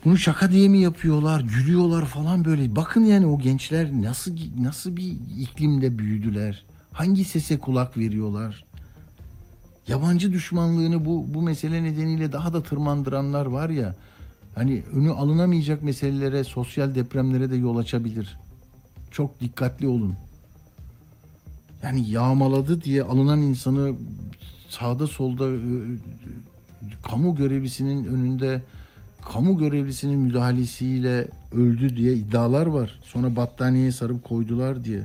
bunu şaka diye mi yapıyorlar? Gülüyorlar falan böyle. Bakın yani o gençler nasıl nasıl bir iklimde büyüdüler? Hangi sese kulak veriyorlar? Yabancı düşmanlığını bu bu mesele nedeniyle daha da tırmandıranlar var ya hani önü alınamayacak meselelere sosyal depremlere de yol açabilir. Çok dikkatli olun. Yani yağmaladı diye alınan insanı sağda solda e, kamu görevlisinin önünde kamu görevlisinin müdahalesiyle öldü diye iddialar var. Sonra battaniyeye sarıp koydular diye.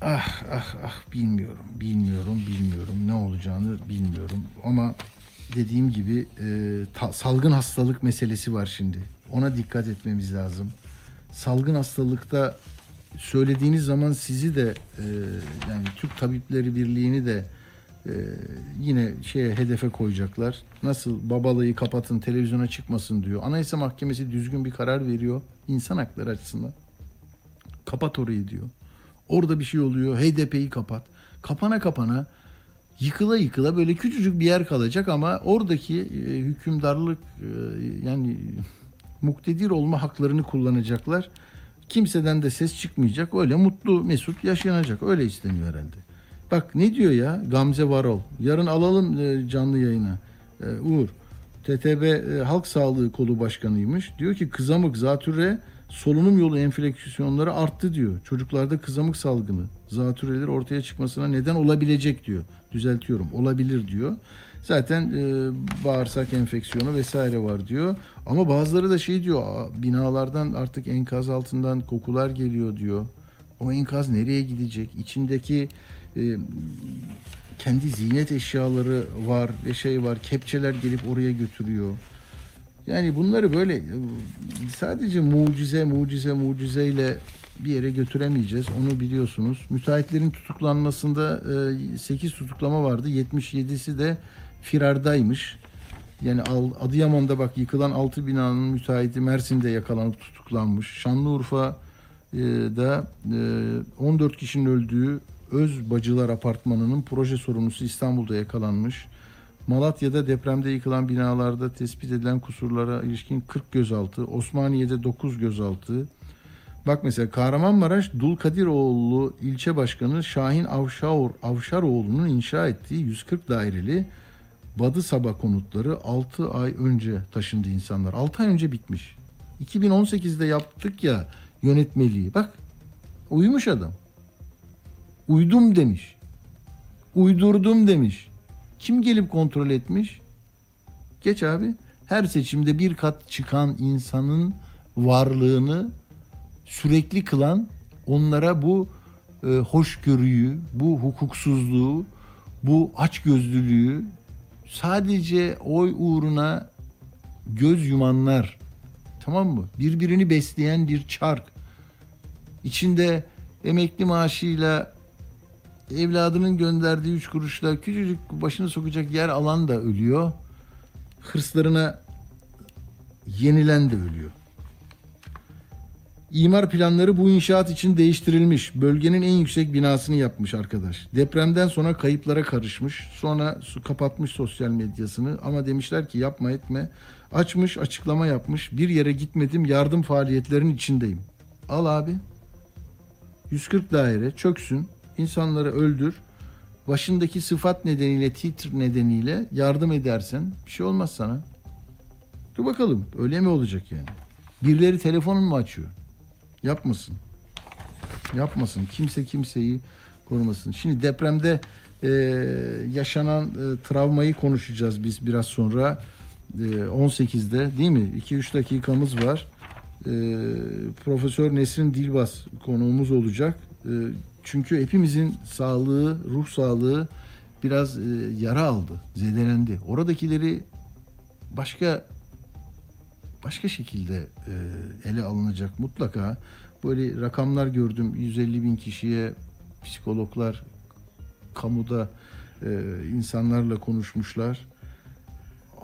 Ah ah ah bilmiyorum, bilmiyorum, bilmiyorum ne olacağını bilmiyorum. Ama dediğim gibi e, ta- salgın hastalık meselesi var şimdi. Ona dikkat etmemiz lazım. Salgın hastalıkta söylediğiniz zaman sizi de e, yani Türk Tabipleri Birliği'ni de e, yine şeye hedefe koyacaklar. Nasıl babalayı kapatın televizyona çıkmasın diyor. Anayasa Mahkemesi düzgün bir karar veriyor insan hakları açısından. Kapat orayı diyor. Orada bir şey oluyor. HDP'yi kapat. Kapana kapana yıkıla yıkıla böyle küçücük bir yer kalacak ama oradaki e, hükümdarlık e, yani muktedir olma haklarını kullanacaklar. Kimseden de ses çıkmayacak. Öyle mutlu mesut yaşanacak. Öyle isteniyor herhalde. Bak ne diyor ya Gamze Varol. Yarın alalım e, canlı yayına. E, Uğur. TTB e, Halk Sağlığı Kolu Başkanıymış. Diyor ki kızamık, zatürre, solunum yolu enfeksiyonları arttı diyor. Çocuklarda kızamık salgını, zatürreler ortaya çıkmasına neden olabilecek diyor. Düzeltiyorum olabilir diyor. Zaten e, bağırsak enfeksiyonu vesaire var diyor. Ama bazıları da şey diyor "Aa, binalardan artık enkaz altından kokular geliyor diyor. O enkaz nereye gidecek? İçindeki e, kendi ziynet eşyaları var ve şey var. Kepçeler gelip oraya götürüyor. Yani bunları böyle e, sadece mucize mucize mucizeyle bir yere götüremeyeceğiz. Onu biliyorsunuz. Müteahhitlerin tutuklanmasında 8 tutuklama vardı. 77'si de firardaymış. Yani Adıyaman'da bak yıkılan 6 binanın müteahhiti Mersin'de yakalanıp tutuklanmış. Şanlıurfa'da 14 kişinin öldüğü Öz Bacılar Apartmanı'nın proje sorumlusu İstanbul'da yakalanmış. Malatya'da depremde yıkılan binalarda tespit edilen kusurlara ilişkin 40 gözaltı, Osmaniye'de 9 gözaltı. Bak mesela Kahramanmaraş Dulkadiroğlu ilçe başkanı Şahin Avşar, Avşaroğlu'nun inşa ettiği 140 daireli Badı Sabah konutları 6 ay önce taşındı insanlar. 6 ay önce bitmiş. 2018'de yaptık ya yönetmeliği. Bak uyumuş adam. Uydum demiş. Uydurdum demiş. Kim gelip kontrol etmiş? Geç abi. Her seçimde bir kat çıkan insanın varlığını sürekli kılan onlara bu e, hoşgörüyü, bu hukuksuzluğu, bu açgözlülüğü sadece oy uğruna göz yumanlar tamam mı? Birbirini besleyen bir çark. İçinde emekli maaşıyla evladının gönderdiği üç kuruşla küçücük başını sokacak yer alan da ölüyor. Hırslarına yenilen de ölüyor. İmar planları bu inşaat için değiştirilmiş. Bölgenin en yüksek binasını yapmış arkadaş. Depremden sonra kayıplara karışmış. Sonra su kapatmış sosyal medyasını ama demişler ki yapma etme. Açmış açıklama yapmış. Bir yere gitmedim yardım faaliyetlerinin içindeyim. Al abi. 140 daire çöksün. İnsanları öldür. Başındaki sıfat nedeniyle, titr nedeniyle yardım edersen bir şey olmaz sana. Dur bakalım öyle mi olacak yani? Birileri telefonun mu açıyor? Yapmasın. Yapmasın. Kimse kimseyi korumasın. Şimdi depremde e, yaşanan e, travmayı konuşacağız biz biraz sonra. E, 18'de değil mi? 2-3 dakikamız var. E, Profesör Nesrin Dilbaz konuğumuz olacak. E, çünkü hepimizin sağlığı, ruh sağlığı biraz e, yara aldı, zedelendi. Oradakileri başka başka şekilde e, ele alınacak mutlaka. Böyle rakamlar gördüm. 150 bin kişiye psikologlar kamuda e, insanlarla konuşmuşlar.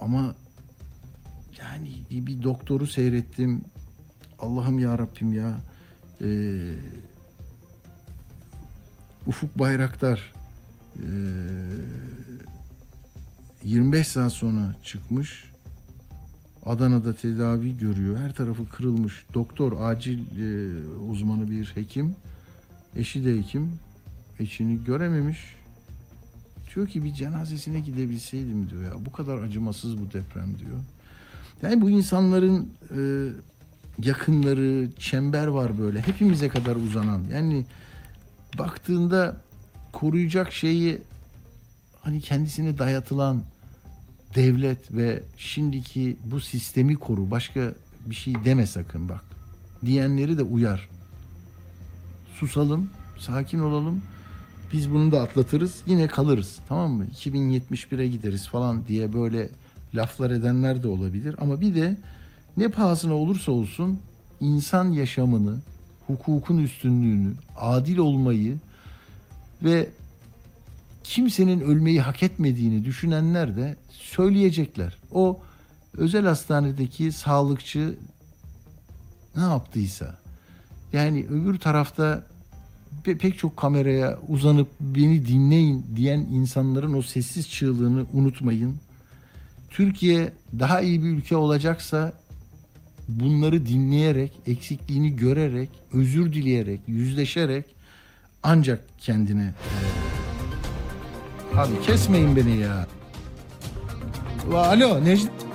Ama yani bir, doktoru seyrettim. Allah'ım ya Rabbim ya. E, Ufuk Bayraktar e, 25 saat sonra çıkmış. Adana'da tedavi görüyor. Her tarafı kırılmış. Doktor, acil e, uzmanı bir hekim. Eşi de hekim. Eşini görememiş. Diyor ki bir cenazesine gidebilseydim diyor ya. Bu kadar acımasız bu deprem diyor. Yani bu insanların e, yakınları, çember var böyle. Hepimize kadar uzanan. Yani baktığında koruyacak şeyi hani kendisine dayatılan devlet ve şimdiki bu sistemi koru başka bir şey deme sakın bak diyenleri de uyar. Susalım, sakin olalım. Biz bunu da atlatırız, yine kalırız. Tamam mı? 2071'e gideriz falan diye böyle laflar edenler de olabilir ama bir de ne pahasına olursa olsun insan yaşamını, hukukun üstünlüğünü, adil olmayı ve kimsenin ölmeyi hak etmediğini düşünenler de söyleyecekler. O özel hastanedeki sağlıkçı ne yaptıysa yani öbür tarafta pe- pek çok kameraya uzanıp beni dinleyin diyen insanların o sessiz çığlığını unutmayın. Türkiye daha iyi bir ülke olacaksa bunları dinleyerek, eksikliğini görerek, özür dileyerek, yüzleşerek ancak kendine e, Abi kesmeyin beni ya. Alo Necdet.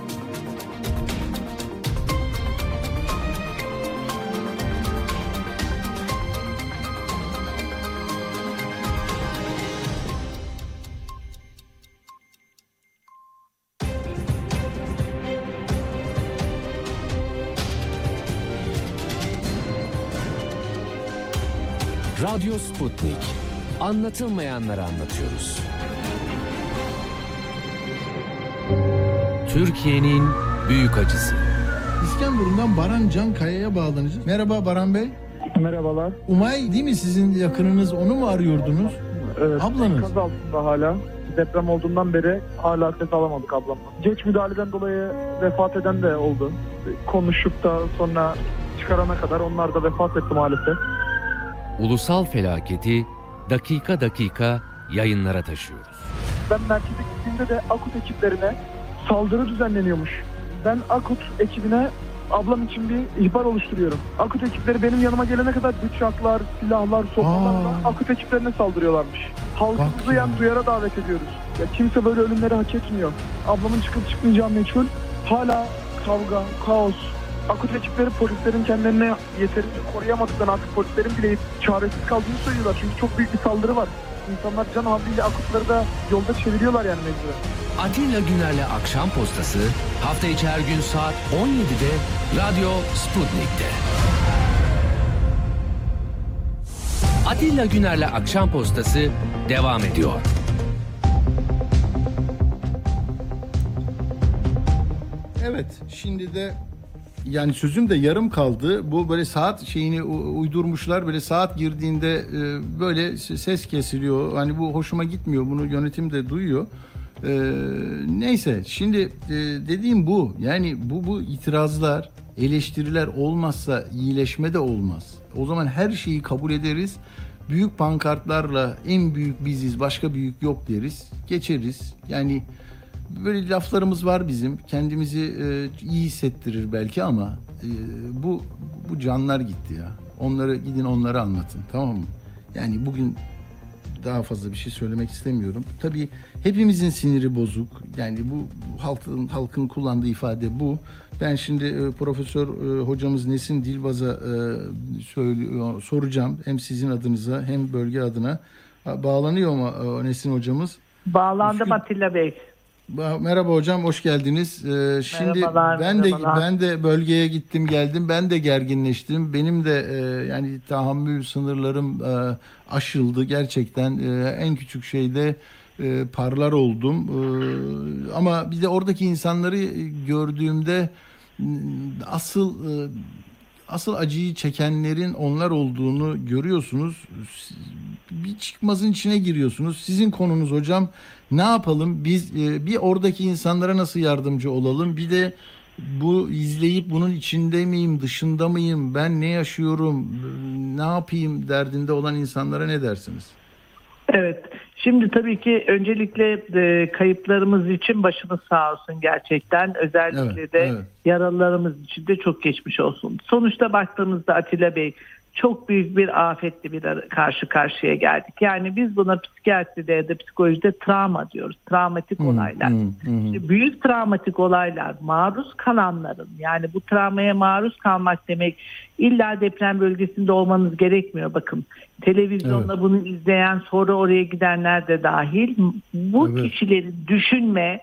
Radyo Sputnik. Anlatılmayanları anlatıyoruz. Türkiye'nin büyük acısı. İskenderun'dan Baran Can Kaya'ya bağlanacağız. Merhaba Baran Bey. Merhabalar. Umay değil mi sizin yakınınız? Onu mu arıyordunuz? Evet. Ablanız. Kaz altında hala. Deprem olduğundan beri hala ses alamadık ablamla. Geç müdahaleden dolayı vefat eden de oldu. Konuşup da sonra çıkarana kadar onlar da vefat etti maalesef. Ulusal felaketi dakika dakika yayınlara taşıyoruz. Ben merkeze gittiğimde de Akut ekiplerine saldırı düzenleniyormuş. Ben Akut ekibine ablam için bir ihbar oluşturuyorum. Akut ekipleri benim yanıma gelene kadar bıçaklar, silahlar, sopalarla Aa. Akut ekiplerine saldırıyorlarmış. Halkımızı yani duyara davet ediyoruz. Ya kimse böyle ölümleri hak etmiyor. Ablamın çıkıp çıkmayacağı meçhul. Hala kavga, kaos. Akut ekipleri polislerin kendilerine yeterince koruyamadıklarını artık polislerin bile çaresiz kaldığını söylüyorlar. Çünkü çok büyük bir saldırı var. İnsanlar can havliyle akutları da yolda çeviriyorlar yani mecburen. Atilla Güner'le Akşam Postası hafta içi her gün saat 17'de Radyo Sputnik'te. Atilla Güner'le Akşam Postası devam ediyor. Evet şimdi de yani sözüm de yarım kaldı. Bu böyle saat şeyini uydurmuşlar. Böyle saat girdiğinde e, böyle ses kesiliyor. Hani bu hoşuma gitmiyor. Bunu yönetim de duyuyor. E, neyse şimdi e, dediğim bu. Yani bu bu itirazlar, eleştiriler olmazsa iyileşme de olmaz. O zaman her şeyi kabul ederiz. Büyük pankartlarla en büyük biziz, başka büyük yok deriz. Geçeriz. Yani böyle laflarımız var bizim. Kendimizi e, iyi hissettirir belki ama e, bu bu canlar gitti ya. Onları gidin onlara anlatın tamam mı? Yani bugün daha fazla bir şey söylemek istemiyorum. Tabii hepimizin siniri bozuk. Yani bu halkın halkın kullandığı ifade bu. Ben şimdi e, Profesör e, hocamız Nesin Dilbaz'a e, söylüyor, soracağım. Hem sizin adınıza hem bölge adına. Bağlanıyor mu e, Nesin hocamız? Bağlandım Atilla Bey. Ba- Merhaba hocam, hoş geldiniz. Ee, şimdi Merhabalar, ben de merhabalar. ben de bölgeye gittim, geldim. Ben de gerginleştim. Benim de e, yani tahammül sınırlarım e, aşıldı gerçekten. E, en küçük şeyde e, parlar oldum. E, ama bir de oradaki insanları gördüğümde asıl e, asıl acıyı çekenlerin onlar olduğunu görüyorsunuz. Bir çıkmazın içine giriyorsunuz. Sizin konunuz hocam ne yapalım? Biz e, bir oradaki insanlara nasıl yardımcı olalım? Bir de bu izleyip bunun içinde miyim, dışında mıyım, ben ne yaşıyorum, ne yapayım derdinde olan insanlara ne dersiniz? Evet. Şimdi tabii ki öncelikle e, kayıplarımız için başımız sağ olsun gerçekten. Özellikle Evet, de evet. yaralılarımız için de çok geçmiş olsun. Sonuçta baktığımızda Atilla Bey çok büyük bir afetle bir karşı karşıya geldik. Yani biz buna psikiyatride ya da psikolojide travma diyoruz. Travmatik olaylar. İşte büyük travmatik olaylar maruz kalanların yani bu travmaya maruz kalmak demek illa deprem bölgesinde olmanız gerekmiyor bakın. Televizyonda bunu izleyen sonra oraya gidenler de dahil bu Evet. kişilerin düşünme,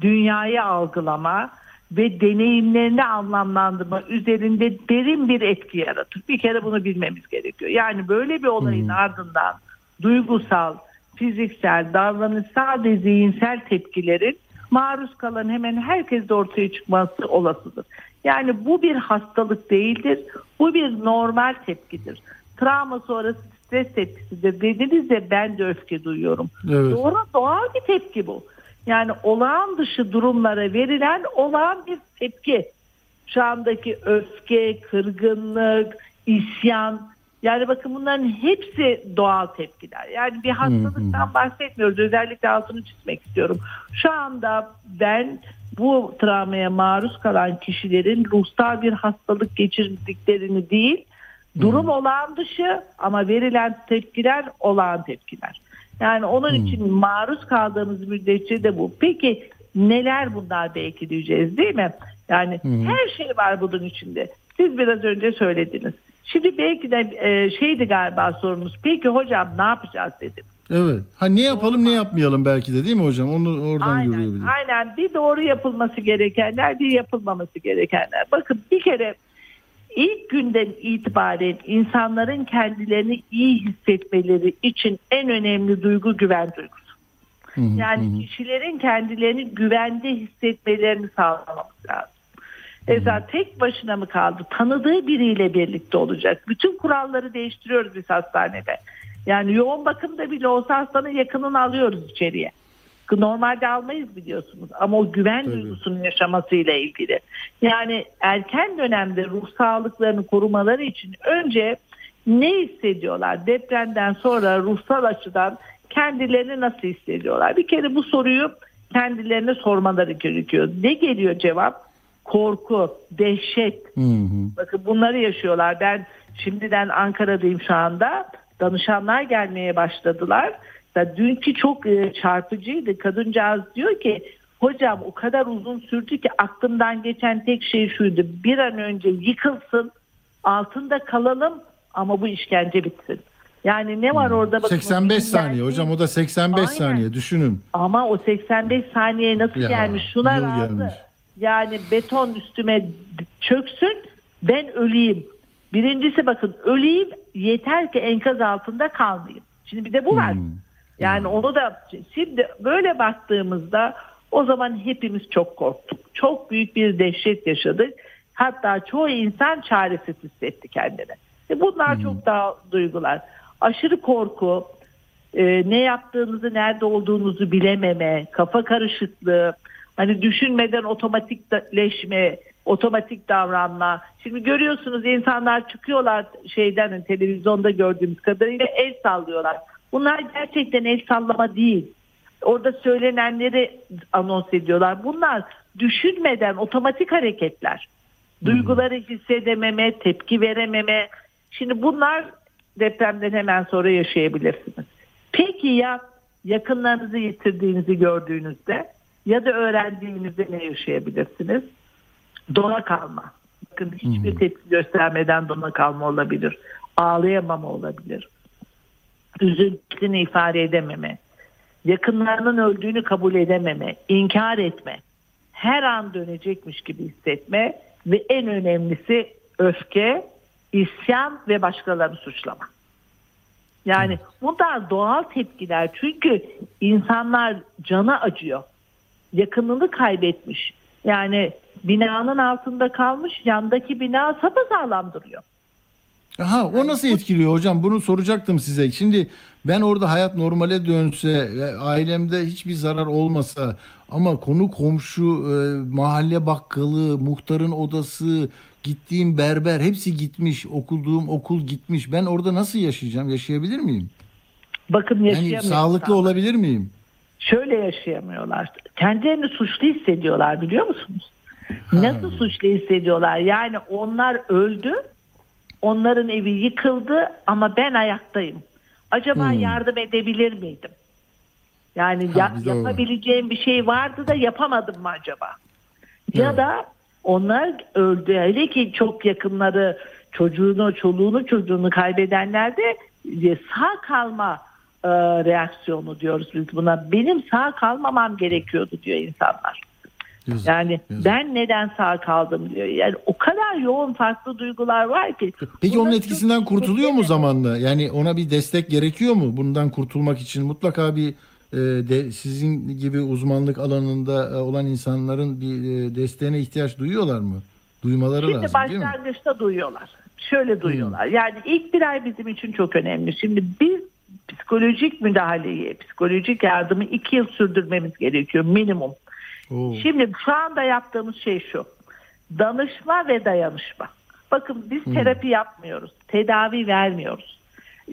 dünyayı algılama ve deneyimlerini anlamlandırma üzerinde derin bir etki yaratır. Bir kere bunu bilmemiz gerekiyor. Yani böyle bir olayın ardından duygusal, fiziksel, davranışsal ve zihinsel tepkilerin maruz kalan hemen herkeste ortaya çıkması olasıdır. Yani bu bir hastalık değildir. Bu bir normal tepkidir. Travma sonrası stres tepkisidir. Dediniz de ben de öfke duyuyorum. Evet. Doğru doğal bir tepki bu. Yani olağan dışı durumlara verilen olağan bir tepki. Şu andaki öfke, kırgınlık, isyan. Yani bakın bunların hepsi doğal tepkiler. Yani bir hastalıktan bahsetmiyoruz. Özellikle altını çizmek istiyorum. Şu anda ben bu travmaya maruz kalan kişilerin ruhsal bir hastalık geçirdiklerini değil, durum olağan dışı ama verilen tepkiler olağan tepkiler. Yani onun için maruz kaldığımız müddetçe de bu. Peki neler bunlar belki diyeceğiz değil mi? Yani her şey var bunun içinde. Siz biraz önce söylediniz. Şimdi belki de e, şeydi galiba sorunuz. Peki hocam ne yapacağız dedim. Evet. Ha ne yapalım ne yapmayalım belki de değil mi hocam? Onu oradan bir de. Aynen bir doğru yapılması gerekenler bir yapılmaması gerekenler. Bakın bir kere ilk günden itibaren insanların kendilerini iyi hissetmeleri için en önemli duygu güven duygusu. Yani kişilerin kendilerini güvende hissetmelerini sağlamamız lazım. Mesela tek başına mı kaldı? Tanıdığı biriyle birlikte olacak. Bütün kuralları değiştiriyoruz biz hastanede. Yani yoğun bakımda bile olsa hastanın yakınını alıyoruz içeriye. Normalde almayız biliyorsunuz ama o güven duygusunun yaşamasıyla ilgili. Yani erken dönemde ruh sağlıklarını korumaları için önce ne hissediyorlar? Depremden sonra ruhsal açıdan kendilerini nasıl hissediyorlar? Bir kere bu soruyu kendilerine sormaları gerekiyor. Ne geliyor cevap? Korku, dehşet. Bakın bunları yaşıyorlar. Ben şimdiden Ankara'dayım şu anda. Danışanlar gelmeye başladılar. Ya dünkü çok e, çarpıcıydı. Kadıncağız diyor ki hocam o kadar uzun sürdü ki aklımdan geçen tek şey şuydu. Bir an önce yıkılsın, altında kalalım ama bu işkence bitsin. Yani ne var orada? bakın, 85 o saniye hocam o da 85 Aynen. saniye düşünün. Ama o 85 saniye nasıl Ya, gelmiş? Şuna razı. gelmiş. Yani beton üstüme çöksün ben öleyim. Birincisi bakın öleyim yeter ki enkaz altında kalmayayım. Şimdi bir de bu var. Yani onu da şimdi böyle baktığımızda o zaman hepimiz çok korktuk. Çok büyük bir dehşet yaşadık. Hatta çoğu insan çaresiz hissetti kendini. E bunlar çok daha duygular. Aşırı korku, e, ne yaptığınızı, nerede olduğunuzu bilememe, kafa karışıklığı, hani düşünmeden otomatikleşme, otomatik davranma. Şimdi görüyorsunuz insanlar çıkıyorlar şeyden televizyonda gördüğümüz kadarıyla el sallıyorlar. Bunlar gerçekten el sallama değil. Orada söylenenleri anons ediyorlar. Bunlar düşünmeden otomatik hareketler. Duyguları hissedememe, tepki verememe. Şimdi bunlar depremden hemen sonra yaşayabilirsiniz. Peki ya yakınlarınızı yitirdiğinizi gördüğünüzde ya da öğrendiğinizde ne yaşayabilirsiniz? Dona kalma. Bakın hiçbir tepki göstermeden dona kalma olabilir. Ağlayamama olabilir. Üzüntüsünü ifade edememe. Yakınlarının öldüğünü kabul edememe. inkar etme. Her an dönecekmiş gibi hissetme ve en önemlisi öfke, isyan ve başkalarını suçlama. Yani bunlar doğal tepkiler. Çünkü insanlar cana acıyor. Yakınını kaybetmiş. Yani binanın altında kalmış yandaki bina sapasağlam duruyor. Aha o nasıl etkiliyor hocam? Bunu soracaktım size. Şimdi ben orada hayat normale dönse, ailemde hiçbir zarar olmasa ama konu komşu, e, mahalle bakkalı, muhtarın odası, gittiğim berber hepsi gitmiş, okuduğum okul gitmiş. Ben orada nasıl yaşayacağım? Yaşayabilir miyim? Bakın Yani yaşayamıyor. sağlıklı olabilir miyim? Şöyle yaşayamıyorlar. Kendilerini suçlu hissediyorlar biliyor musunuz? Nasıl suçlu hissediyorlar? Yani onlar öldü. Onların evi yıkıldı ama ben ayaktayım. Acaba Hmm. yardım edebilir miydim? Yani ya- o var. yapabileceğim bir şey vardı da yapamadım mı acaba? Ya da onlar öldü. Hele ki çok yakınları çocuğunu, çoluğunu, çocuğunu kaybedenler de e, sağ kalma e, reaksiyonu diyoruz biz buna. Benim sağ kalmamam gerekiyordu diyor insanlar. Yani ben neden sağ kaldım diyor. Yani o kadar yoğun farklı duygular var ki. Peki onun etkisinden kurtuluyor mu zamanla? Yani ona bir destek gerekiyor mu? Bundan kurtulmak için mutlaka bir e, de, sizin gibi uzmanlık alanında e, olan insanların bir e, desteğine ihtiyaç duyuyorlar mı? Duymaları Şimdi lazım değil mi? başlangıçta duyuyorlar. Şöyle duyuyorlar. Yani ilk bir ay bizim için çok önemli. Şimdi biz psikolojik müdahaleyi, psikolojik yardımı iki yıl sürdürmemiz gerekiyor minimum. Şimdi şu anda yaptığımız şey şu. Danışma ve dayanışma. Bakın biz Hmm. terapi yapmıyoruz. Tedavi vermiyoruz.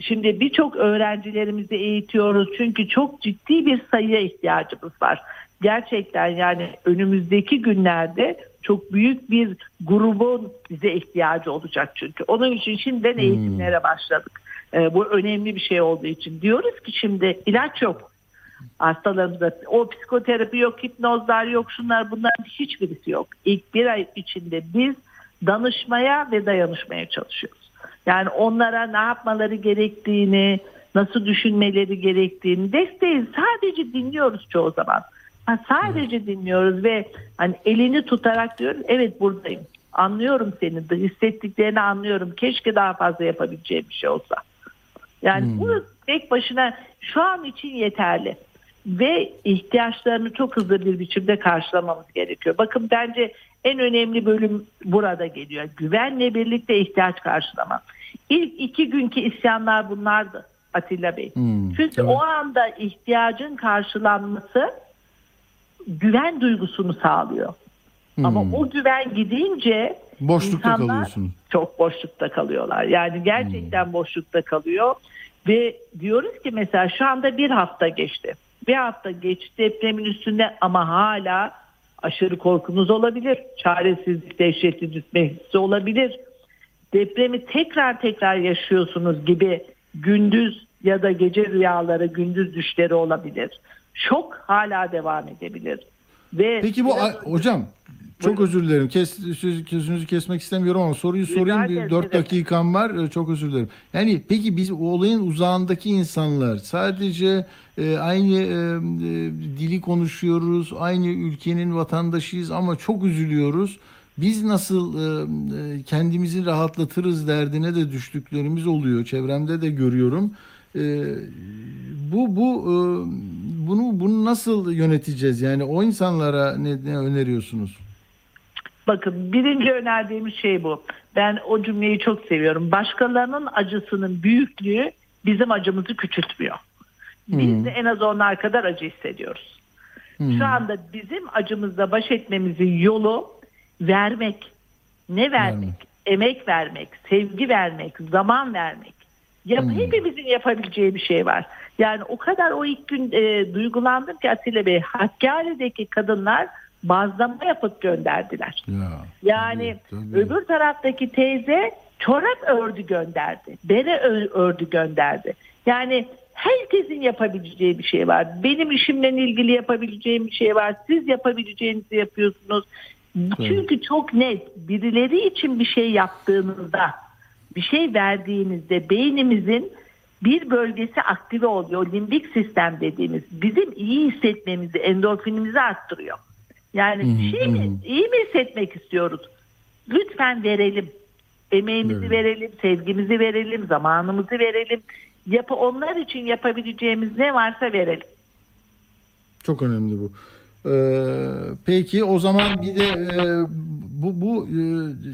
Şimdi birçok öğrencilerimizi eğitiyoruz. Çünkü çok ciddi bir sayıya ihtiyacımız var. Gerçekten yani önümüzdeki günlerde çok büyük bir grubun bize ihtiyacı olacak çünkü. Onun için şimdiden eğitimlere başladık. Ee, bu önemli bir şey olduğu için. Diyoruz ki şimdi ilaç yok hastalarımızda. O psikoterapi yok, hipnozlar yok, şunlar bunların hiçbirisi yok. İlk bir ay içinde biz danışmaya ve dayanışmaya çalışıyoruz. Yani onlara ne yapmaları gerektiğini, nasıl düşünmeleri gerektiğini desteği sadece dinliyoruz çoğu zaman. Ha, sadece dinliyoruz ve hani elini tutarak diyoruz evet buradayım. Anlıyorum seni, hissettiklerini anlıyorum. Keşke daha fazla yapabileceğim bir şey olsa. Yani bu tek başına şu an için yeterli. Ve ihtiyaçlarını çok hızlı bir biçimde karşılamamız gerekiyor. Bakın bence en önemli bölüm burada geliyor. Güvenle birlikte ihtiyaç karşılama. İlk iki günkü isyanlar bunlardı Atilla Bey. Çünkü o anda ihtiyacın karşılanması güven duygusunu sağlıyor. Ama o güven gidince Boşlukta insanlar kalıyorsunuz. çok boşlukta kalıyorlar. Yani gerçekten boşlukta kalıyor ve diyoruz ki mesela şu anda bir hafta geçti. Bir hafta geçti depremin üstünde ama hala aşırı korkunuz olabilir. Çaresizlik, dehşetli düşme hissi olabilir. Depremi tekrar tekrar yaşıyorsunuz gibi gündüz ya da gece rüyaları, gündüz düşleri olabilir. Şok hala devam edebilir. Ve Peki bu a- hocam çok özür dilerim. Kes, söz- sözünüzü kesmek istemiyorum ama soruyu sorayım. Bir ederim, 4 ne demek. dakikam var. Ee, Çok özür dilerim. Yani peki biz o olayın uzağındaki insanlar sadece e, aynı e, e, dili konuşuyoruz. Aynı ülkenin vatandaşıyız ama çok üzülüyoruz. Biz nasıl e, e, kendimizi rahatlatırız derdine de düştüklerimiz oluyor. Çevremde de görüyorum. E, bu bu e, bunu bunu nasıl yöneteceğiz? Yani o insanlara ne, ne öneriyorsunuz? Bakın birinci önerdiğimiz şey bu. Ben o cümleyi çok seviyorum. Başkalarının acısının büyüklüğü bizim acımızı küçültmüyor. Biz de en az onlar kadar acı hissediyoruz. Şu anda bizim acımızla baş etmemizin yolu vermek. Ne vermek? Emek vermek, sevgi vermek, zaman vermek. Ya hepimizin yapabileceği bir şey var. Yani o kadar o ilk gün e, duygulandım ki Atilla Bey. Hakkari'deki kadınlar bazlama yapıp gönderdiler. Yani öbür taraftaki teyze çorap ördü gönderdi. Bere ördü gönderdi. Yani herkesin yapabileceği bir şey var. Benim işimle ilgili yapabileceğim bir şey var. Siz yapabileceğinizi yapıyorsunuz. Çünkü çok net birileri için bir şey yaptığınızda, bir şey verdiğinizde beynimizin bir bölgesi aktive oluyor. Limbik sistem dediğimiz bizim iyi hissetmemizi, endorfinimizi arttırıyor. Yani bir şey mi, iyi mi hissetmek istiyoruz? Lütfen verelim. Emeğimizi verelim, sevgimizi verelim, zamanımızı verelim. Yapı onlar için yapabileceğimiz ne varsa verelim. Çok önemli bu. Ee, peki o zaman bir de e, bu bu e,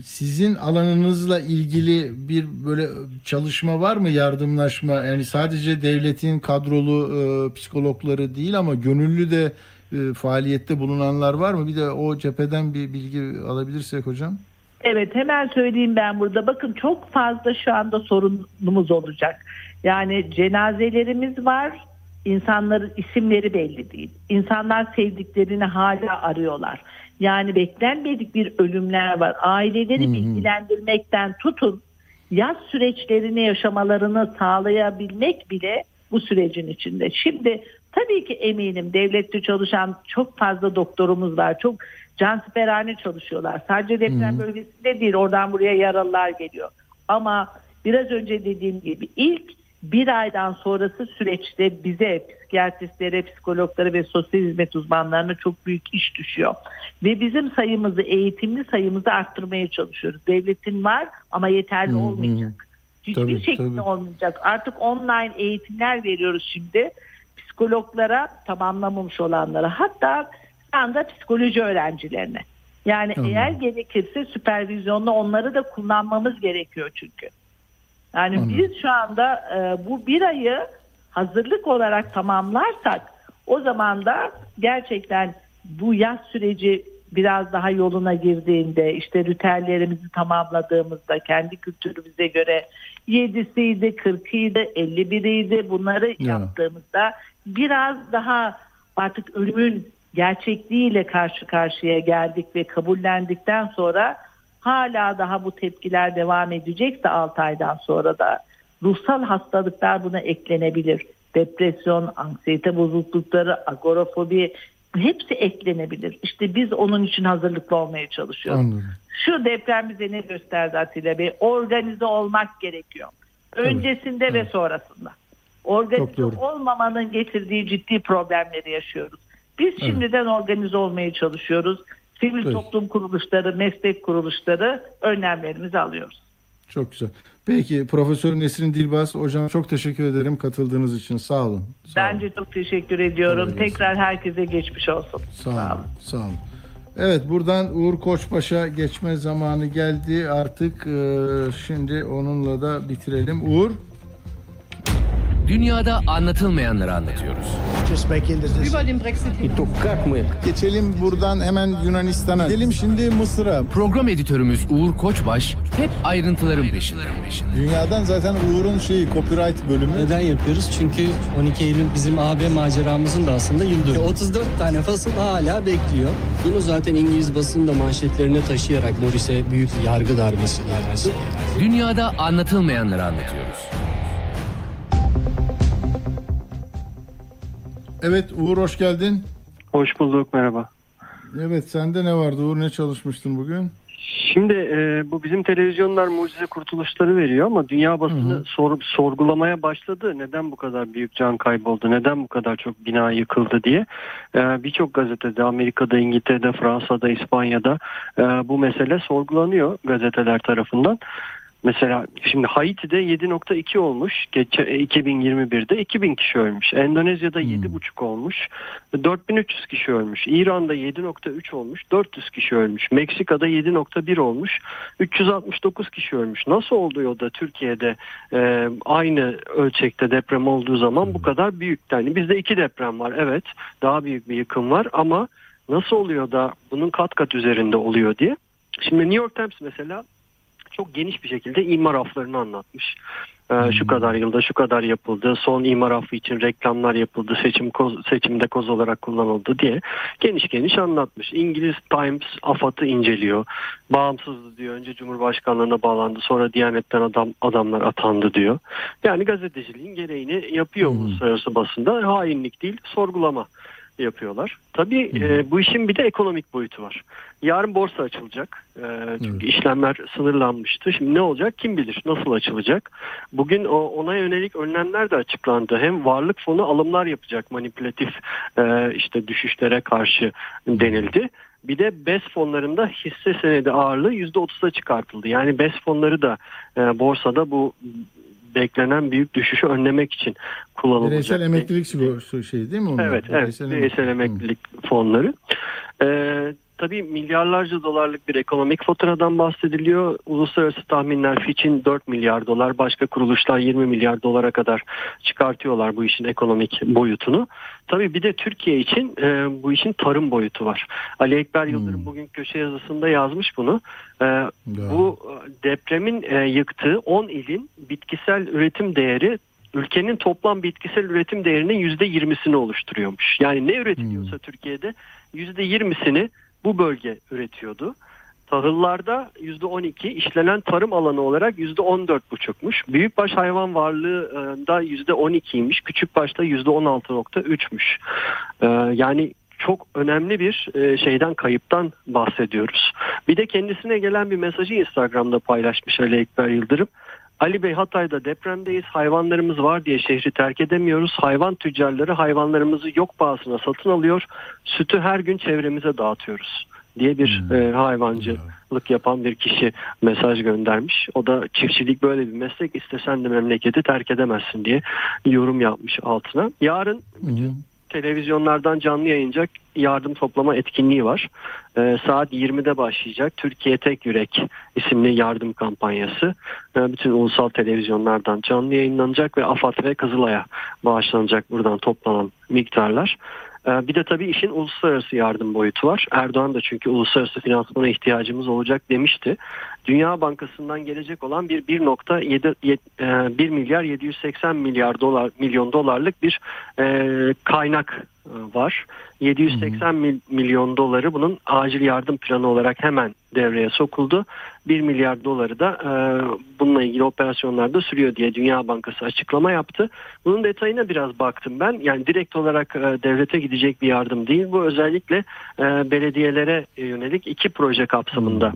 sizin alanınızla ilgili bir böyle çalışma var mı yardımlaşma yani sadece devletin kadrolu e, psikologları değil ama gönüllü de e, faaliyette bulunanlar var mı? Bir de o cepheden bir bilgi alabilirsek hocam. Evet hemen söyleyeyim ben burada. Bakın çok fazla şu anda sorunumuz olacak. Yani cenazelerimiz var. İnsanların isimleri belli değil. İnsanlar sevdiklerini hala arıyorlar. Yani beklenmedik bir ölümler var. Aileleri bilgilendirmekten tutun yaz süreçlerini yaşamalarını sağlayabilmek bile bu sürecin içinde. Şimdi tabii ki eminim devlette çalışan çok fazla doktorumuz var. Çok cansiperhane çalışıyorlar. Sadece deprem bölgesinde değil oradan buraya yaralılar geliyor. Ama biraz önce dediğim gibi ilk bir aydan sonrası süreçte bize psikiyatristlere, psikologlara ve sosyal hizmet uzmanlarına çok büyük iş düşüyor. Ve bizim sayımızı, eğitimli sayımızı arttırmaya çalışıyoruz. Devletin var ama yeterli olmayacak. Hiçbir Tabii, şekilde tabii. olmayacak. Artık online eğitimler veriyoruz şimdi. Psikologlara tamamlamamış olanlara hatta şu anda psikoloji öğrencilerine. Yani Tamam. eğer gerekirse süpervizyonla onları da kullanmamız gerekiyor çünkü. Yani Anladım. biz şu anda e, bu bir ayı hazırlık olarak tamamlarsak o zaman da gerçekten bu yaz süreci biraz daha yoluna girdiğinde işte ritüellerimizi tamamladığımızda kendi kültürümüze göre 7'siydi, 40'ıydı, 51'iydi bunları yaptığımızda biraz daha artık ölümün gerçekliğiyle karşı karşıya geldik ve kabullendikten sonra hala daha bu tepkiler devam edecekse 6 aydan sonra da ruhsal hastalıklar buna eklenebilir. Depresyon, anksiyete bozuklukları, agorafobi hepsi eklenebilir. İşte biz onun için hazırlıklı olmaya çalışıyoruz. Anladım. Şu deprem bize ne gösterdi Atilla Bey? Organize olmak gerekiyor. Öncesinde ve sonrasında. Organize olmamanın getirdiği ciddi problemleri yaşıyoruz. Biz şimdiden organize olmaya çalışıyoruz. Sivil Evet. toplum kuruluşları, meslek kuruluşları önlemlerimizi alıyoruz. Çok güzel. Peki Profesör Nesrin Dilbaz hocam çok teşekkür ederim katıldığınız için. Sağ olun. Sağ olun. Bence çok teşekkür ediyorum. Gelsin. Tekrar herkese geçmiş olsun. Sağ olun. Sağ olun. Evet buradan Uğur Koçbaş'a geçme zamanı geldi artık. Ee, şimdi onunla da bitirelim. Uğur. Dünyada anlatılmayanları anlatıyoruz. Geçelim buradan hemen Yunanistan'a. Gidelim şimdi Mısır'a. Program editörümüz Uğur Koçbaş hep ayrıntıların peşinde. Dünyadan zaten Uğur'un şeyi copyright bölümü. Neden yapıyoruz? Çünkü 12 Eylül bizim AB maceramızın da aslında yıl dönümü. 34 tane fasıl hala bekliyor. Bunu zaten İngiliz basında manşetlerine taşıyarak Morris'e büyük yargı darbesi. Dünyada anlatılmayanları anlatıyoruz. Evet Uğur hoş geldin. Hoş bulduk merhaba. Evet sende ne vardı Uğur ne çalışmıştın bugün? Şimdi e, bu bizim televizyonlar mucize kurtuluşları veriyor ama dünya basını sor- sorgulamaya başladı. Neden bu kadar büyük can kayboldu? Neden bu kadar çok bina yıkıldı diye. E, Birçok gazetede Amerika'da, İngiltere'de, Fransa'da, İspanya'da e, bu mesele sorgulanıyor gazeteler tarafından. Mesela şimdi Haiti'de 7.2 olmuş. Geçe, 2021'de 2000 kişi ölmüş. Endonezya'da 7.5 olmuş. 4300 kişi ölmüş. İran'da 7.3 olmuş. 400 kişi ölmüş. Meksika'da 7.1 olmuş. 369 kişi ölmüş. Nasıl oluyor da Türkiye'de e, aynı ölçekte deprem olduğu zaman bu kadar büyük? Yani bizde iki deprem var. Evet daha büyük bir yıkım var ama nasıl oluyor da bunun kat kat üzerinde oluyor diye. Şimdi New York Times mesela çok geniş bir şekilde imar aflarını anlatmış. Ee, şu kadar yılda şu kadar yapıldı. Son imar affı için reklamlar yapıldı. Seçim koz, seçimde koz olarak kullanıldı diye geniş geniş anlatmış. İngiliz Times AFAD'ı inceliyor. Bağımsızdı diyor. Önce Cumhurbaşkanlığına bağlandı. Sonra Diyanet'ten adam adamlar atandı diyor. Yani gazeteciliğin gereğini yapıyor uluslararası basında. Hainlik değil, sorgulama yapıyorlar. Tabii e, bu işin bir de ekonomik boyutu var. Yarın borsa açılacak. E, çünkü işlemler sınırlanmıştı. Şimdi ne olacak kim bilir nasıl açılacak. Bugün o, ona yönelik önlemler de açıklandı. Hem varlık fonu alımlar yapacak manipülatif e, işte düşüşlere karşı denildi. Bir de BES fonlarında hisse senedi ağırlığı %30'a çıkartıldı. Yani BES fonları da e, borsada bu beklenen büyük düşüşü önlemek için kullanılacak. Bireysel emeklilik sigortası şey değil mi onlar? Evet, evet. Bireysel emeklilik fonları. Ee, tabii milyarlarca dolarlık bir ekonomik faturadan bahsediliyor. Uluslararası tahminler Fitch'in 4 milyar dolar, başka kuruluşlar 20 milyar dolara kadar çıkartıyorlar bu işin ekonomik boyutunu. Tabii bir de Türkiye için e, bu işin tarım boyutu var. Ali Ekber Yıldırım bugün köşe yazısında yazmış bunu. E, bu depremin e, yıktığı 10 ilin bitkisel üretim değeri ülkenin toplam bitkisel üretim değerinin %20'sini oluşturuyormuş. Yani ne üretiliyorsa Türkiye'de %20'sini bu bölge üretiyordu. Tahıllarda %12, işlenen tarım alanı olarak %14,5'muş. Büyükbaş hayvan varlığında %12'ymiş, küçükbaşta %16,3'müş. Ee, yani çok önemli bir e, şeyden kayıptan bahsediyoruz. Bir de kendisine gelen bir mesajı Instagram'da paylaşmış Ali Ekber Yıldırım. Ali Bey Hatay'da depremdeyiz. Hayvanlarımız var diye şehri terk edemiyoruz. Hayvan tüccarları hayvanlarımızı yok pahasına satın alıyor. Sütü her gün çevremize dağıtıyoruz diye bir e, hayvancılık yapan bir kişi mesaj göndermiş. O da çiftçilik böyle bir meslek istesen de memleketi terk edemezsin diye yorum yapmış altına. Yarın televizyonlardan canlı yayıncak yardım toplama etkinliği var. Ee, saat 20'de başlayacak Türkiye Tek Yürek isimli yardım kampanyası. Ee, bütün ulusal televizyonlardan canlı yayınlanacak ve AFAD ve Kızılay'a bağışlanacak buradan toplanan miktarlar. Ee, Bir de tabii işin uluslararası yardım boyutu var. Erdoğan da çünkü uluslararası finansmana ihtiyacımız olacak demişti. Dünya Bankası'ndan gelecek olan bir 1.7 e, 1 milyar 780 milyar dolar milyon dolarlık bir e, kaynak e, var. 780 mil- milyon doları bunun acil yardım planı olarak hemen devreye sokuldu. 1 milyar doları da e, bununla ilgili operasyonlarda sürüyor diye Dünya Bankası açıklama yaptı. Bunun detayına biraz baktım ben. Yani direkt olarak e, devlete gidecek bir yardım değil. Bu özellikle e, belediyelere yönelik iki proje kapsamında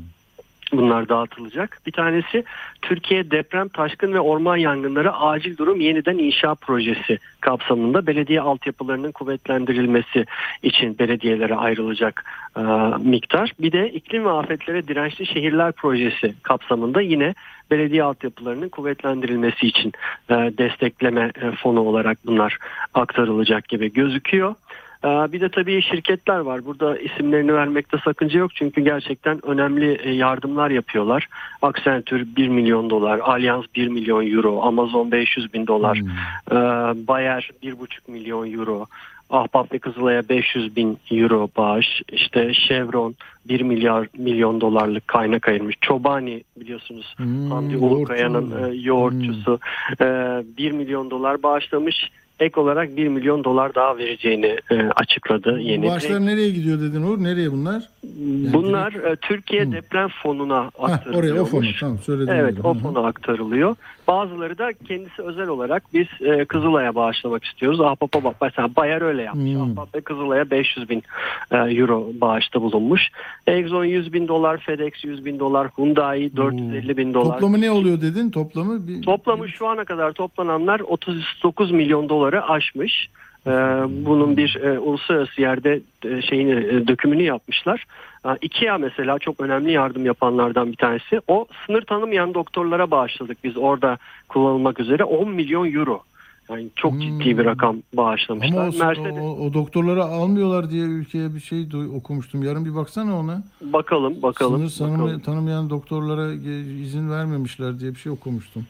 bunlar dağıtılacak. Bir tanesi Türkiye Deprem, Taşkın ve Orman Yangınları Acil Durum Yeniden İnşa Projesi kapsamında belediye altyapılarının kuvvetlendirilmesi için belediyelere ayrılacak e, miktar. Bir de iklim ve afetlere dirençli şehirler projesi kapsamında yine belediye altyapılarının kuvvetlendirilmesi için e, destekleme e, fonu olarak bunlar aktarılacak gibi gözüküyor. Ee, Bir de tabii şirketler var. Burada isimlerini vermekte sakınca yok. Çünkü gerçekten önemli e, yardımlar yapıyorlar. Accenture 1 milyon dolar, Allianz 1 milyon euro, Amazon 500 bin dolar, ee, Bayer 1,5 milyon euro, Ahbap ve Kızılay'a 500 bin euro bağış, işte Chevron 1 milyar milyon dolarlık kaynak ayırmış. Çobani biliyorsunuz Hamdi Ulukaya'nın e, yoğurtçusu e, 1 milyon dolar bağışlamış. Ek olarak 1 milyon dolar daha vereceğini e, açıkladı yeni. Maaşlar nereye gidiyor dedin Uğur? Nereye bunlar? Bunlar e, Türkiye Deprem Fonu'na aktarılıyor. oraya o fonu tamam söyledin. Evet o Hı hı. fona aktarılıyor. Bazıları da kendisi özel olarak biz e, Kızılay'a bağışlamak istiyoruz. Ahbap'a bak mesela Bayer öyle yapmış. Hmm. Ahbap ve Kızılay'a 500 bin e, euro bağışta bulunmuş. Exxon 100 bin dolar, FedEx 100 bin dolar, Hyundai 450 bin dolar. Toplamı ne oluyor dedin? Toplamı bir... Toplamı şu ana kadar toplananlar 39 milyon doları aşmış. Ee, bunun bir e, uluslararası yerde e, şeyini e, dökümünü yapmışlar. Ee, IKEA mesela çok önemli yardım yapanlardan bir tanesi. O sınır tanımayan doktorlara bağışladık biz orada kullanılmak üzere 10 milyon euro. Yani çok ciddi bir rakam bağışlamışlar. Ama o, Mercedes o, o doktorları almıyorlar diye ülkeye bir şey okumuştum. Yarın bir baksana ona. bakalım bakalım. Sınır tanımay- bakalım. tanımayan doktorlara izin vermemişler diye bir şey okumuştum.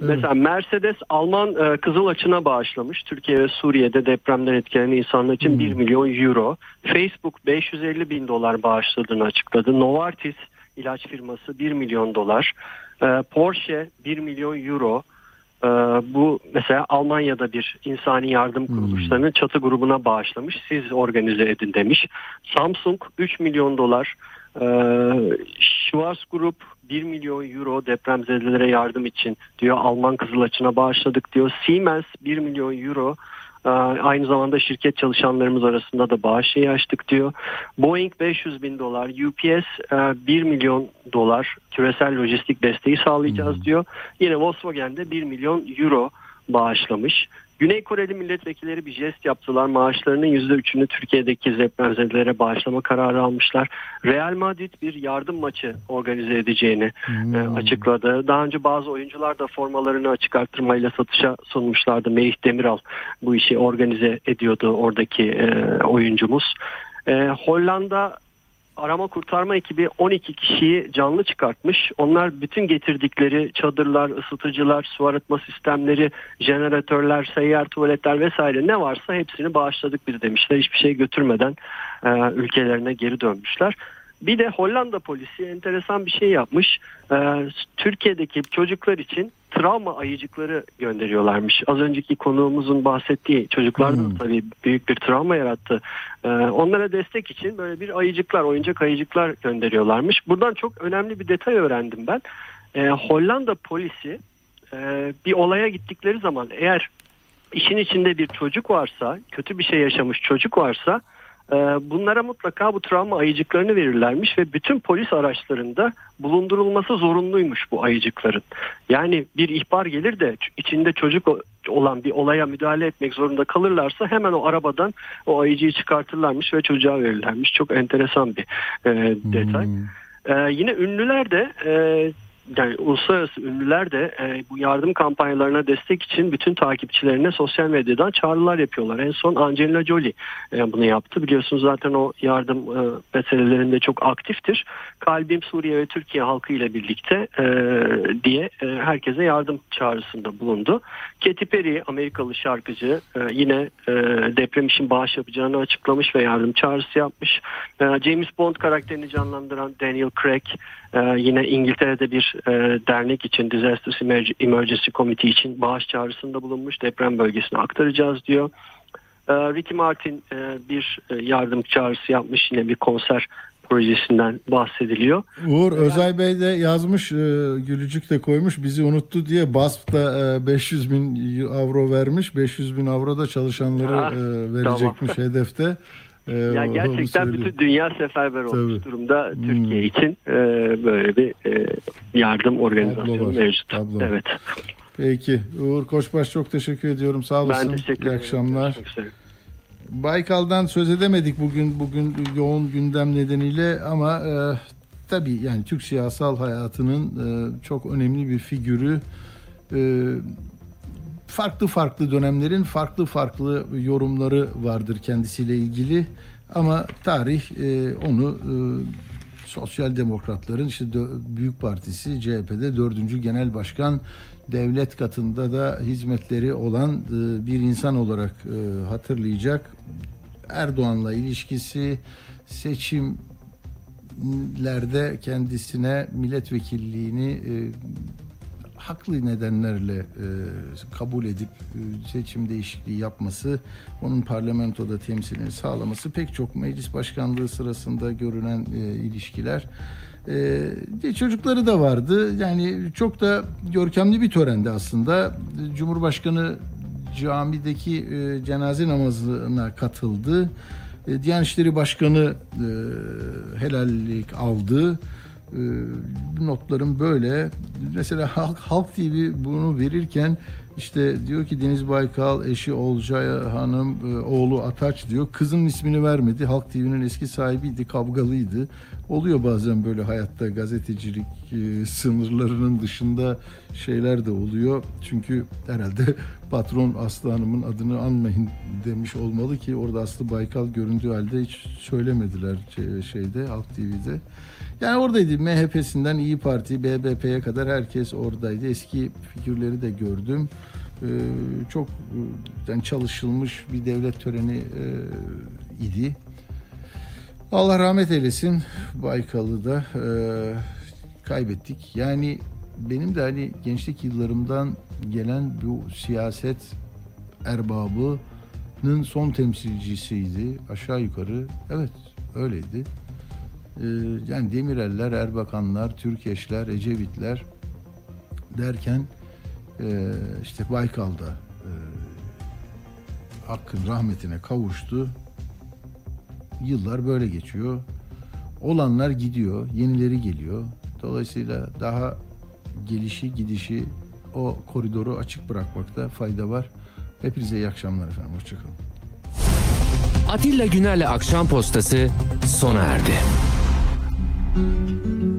Evet. Mesela Mercedes Alman e, Kızıl Açı'na bağışlamış. Türkiye ve Suriye'de depremden etkilenen insanlar için 1 milyon euro. Facebook 550 bin dolar bağışladığını açıkladı. Novartis ilaç firması 1 milyon dolar. E, Porsche 1 milyon euro. E, bu mesela Almanya'da bir insani yardım kuruluşlarının çatı grubuna bağışlamış. Siz organize edin demiş. Samsung 3 milyon dolar. E, Schwarz Group 1 milyon euro depremzedelere yardım için diyor. Alman Kızılaçı'na bağışladık diyor. Siemens 1 milyon euro. Ee, Aynı zamanda şirket çalışanlarımız arasında da bağış şeyi açtık diyor. Boeing 500 bin dolar, UPS e, 1 milyon dolar küresel lojistik desteği sağlayacağız diyor. Yine Volkswagen de 1 milyon euro bağışlamış. Güney Koreli milletvekilleri bir jest yaptılar. Maaşlarının %3'ünü Türkiye'deki depremzedelere bağışlama kararı almışlar. Real Madrid bir yardım maçı organize edeceğini e, açıkladı. Daha önce bazı oyuncular da formalarını açık arttırmayla satışa sunmuşlardı. Melih Demiral bu işi organize ediyordu oradaki e, oyuncumuz. E, Hollanda arama kurtarma ekibi 12 kişiyi canlı çıkartmış. Onlar bütün getirdikleri çadırlar, ısıtıcılar, su arıtma sistemleri, jeneratörler, seyyar tuvaletler vesaire ne varsa hepsini bağışladık biz demişler. Hiçbir şey götürmeden e, ülkelerine geri dönmüşler. Bir de Hollanda polisi enteresan bir şey yapmış. Ee, Türkiye'deki çocuklar için travma ayıcıkları gönderiyorlarmış. Az önceki konuğumuzun bahsettiği çocuklarda Hmm. tabii büyük bir travma yarattı. Ee, onlara destek için böyle bir ayıcıklar, oyuncak ayıcıklar gönderiyorlarmış. Buradan çok önemli bir detay öğrendim ben. Ee, Hollanda polisi e, bir olaya gittikleri zaman eğer işin içinde bir çocuk varsa, kötü bir şey yaşamış çocuk varsa bunlara mutlaka bu travma ayıcıklarını verirlermiş ve bütün polis araçlarında bulundurulması zorunluymuş bu ayıcıkların. Yani bir ihbar gelir de içinde çocuk olan bir olaya müdahale etmek zorunda kalırlarsa hemen o arabadan o ayıcıyı çıkartırlarmış ve çocuğa verirlermiş. Çok enteresan bir e, detay. Ee, yine ünlüler de e, yani uluslararası ünlüler de e, bu yardım kampanyalarına destek için bütün takipçilerine sosyal medyadan çağrılar yapıyorlar. En son Angelina Jolie e, bunu yaptı. Biliyorsunuz zaten o yardım e, meselelerinde çok aktiftir. Kalbim Suriye ve Türkiye halkı ile birlikte e, diye e, herkese yardım çağrısında bulundu. Katy Perry Amerikalı şarkıcı e, yine e, deprem için bağış yapacağını açıklamış ve yardım çağrısı yapmış. E, James Bond karakterini canlandıran Daniel Craig e, yine İngiltere'de bir e, dernek için Disasters Emerg- Emergency Committee için bağış çağrısında bulunmuş. Deprem bölgesine aktaracağız diyor. E, Ricky Martin e, bir e, yardım çağrısı yapmış yine bir konser projesinden bahsediliyor. Uğur Özay Bey de yazmış, e, gülücük de koymuş bizi unuttu diye BASF da e, 500 bin avro vermiş. 500 bin avro da çalışanları Ah, e, verecekmiş tamam. [laughs] hedefte. E, Ya gerçekten bütün dünya seferber olmuş Tabii. durumda Hmm. Türkiye için e, böyle bir e, yardım organizasyonu mevcut. tablo. Evet. Peki Uğur Koçbaş çok teşekkür ediyorum. Sağ olasın. Ben teşekkür İyi ederim. akşamlar. Görüşmek üzere. Baykal'dan söz edemedik bugün bugün yoğun gündem nedeniyle ama e, tabii yani Türk siyasal hayatının e, çok önemli bir figürü. E, farklı farklı dönemlerin farklı farklı yorumları vardır kendisiyle ilgili ama tarih e, onu e, sosyal demokratların işte dö- büyük partisi CHP'de dördüncü genel başkan devlet katında da hizmetleri olan e, bir insan olarak e, hatırlayacak. Erdoğan'la ilişkisi seçim lerde kendisine milletvekilliğini e, haklı nedenlerle e, kabul edip e, seçim değişikliği yapması, onun parlamentoda temsilini sağlaması pek çok meclis başkanlığı sırasında görünen e, ilişkiler. E, de çocukları da vardı. Yani çok da görkemli bir törendi aslında. Cumhurbaşkanı camideki e, cenaze namazına katıldı. E, Diyanet İşleri Başkanı e, helallik aldı. E, notlarım böyle. Mesela Halk, Halk TV bunu verirken işte diyor ki Deniz Baykal, eşi Olcay Hanım, e, oğlu Ataç diyor. Kızın ismini vermedi. Halk TV'nin eski sahibiydi, kavgalıydı. Oluyor bazen böyle hayatta gazetecilik e, sınırlarının dışında şeyler de oluyor. Çünkü herhalde [laughs] patron Aslı Hanım'ın adını anmayın demiş olmalı ki orada Aslı Baykal göründüğü halde hiç söylemediler şey- şeyde Halk TV'de. Yani oradaydı MHP'sinden İyi Parti, BBP'ye kadar herkes oradaydı. Eski figürleri de gördüm. Ee, çok e, yani çalışılmış bir devlet töreni e, idi. Allah rahmet eylesin Baykal'ı da e, kaybettik. Yani benim de hani gençlik yıllarımdan gelen bu siyaset erbabının son temsilcisiydi. Aşağı yukarı evet öyleydi. Ee, yani Demireller, Erbakanlar, Türkeşler, Ecevitler derken e, işte Baykal'da e, Hakk'ın rahmetine kavuştu. Yıllar böyle geçiyor. Olanlar gidiyor, yenileri geliyor. Dolayısıyla daha gelişi gidişi o koridoru açık bırakmakta fayda var. Hepinize iyi akşamlar efendim. Hoşçakalın. Atilla Güner'le Akşam Postası sona erdi. うん。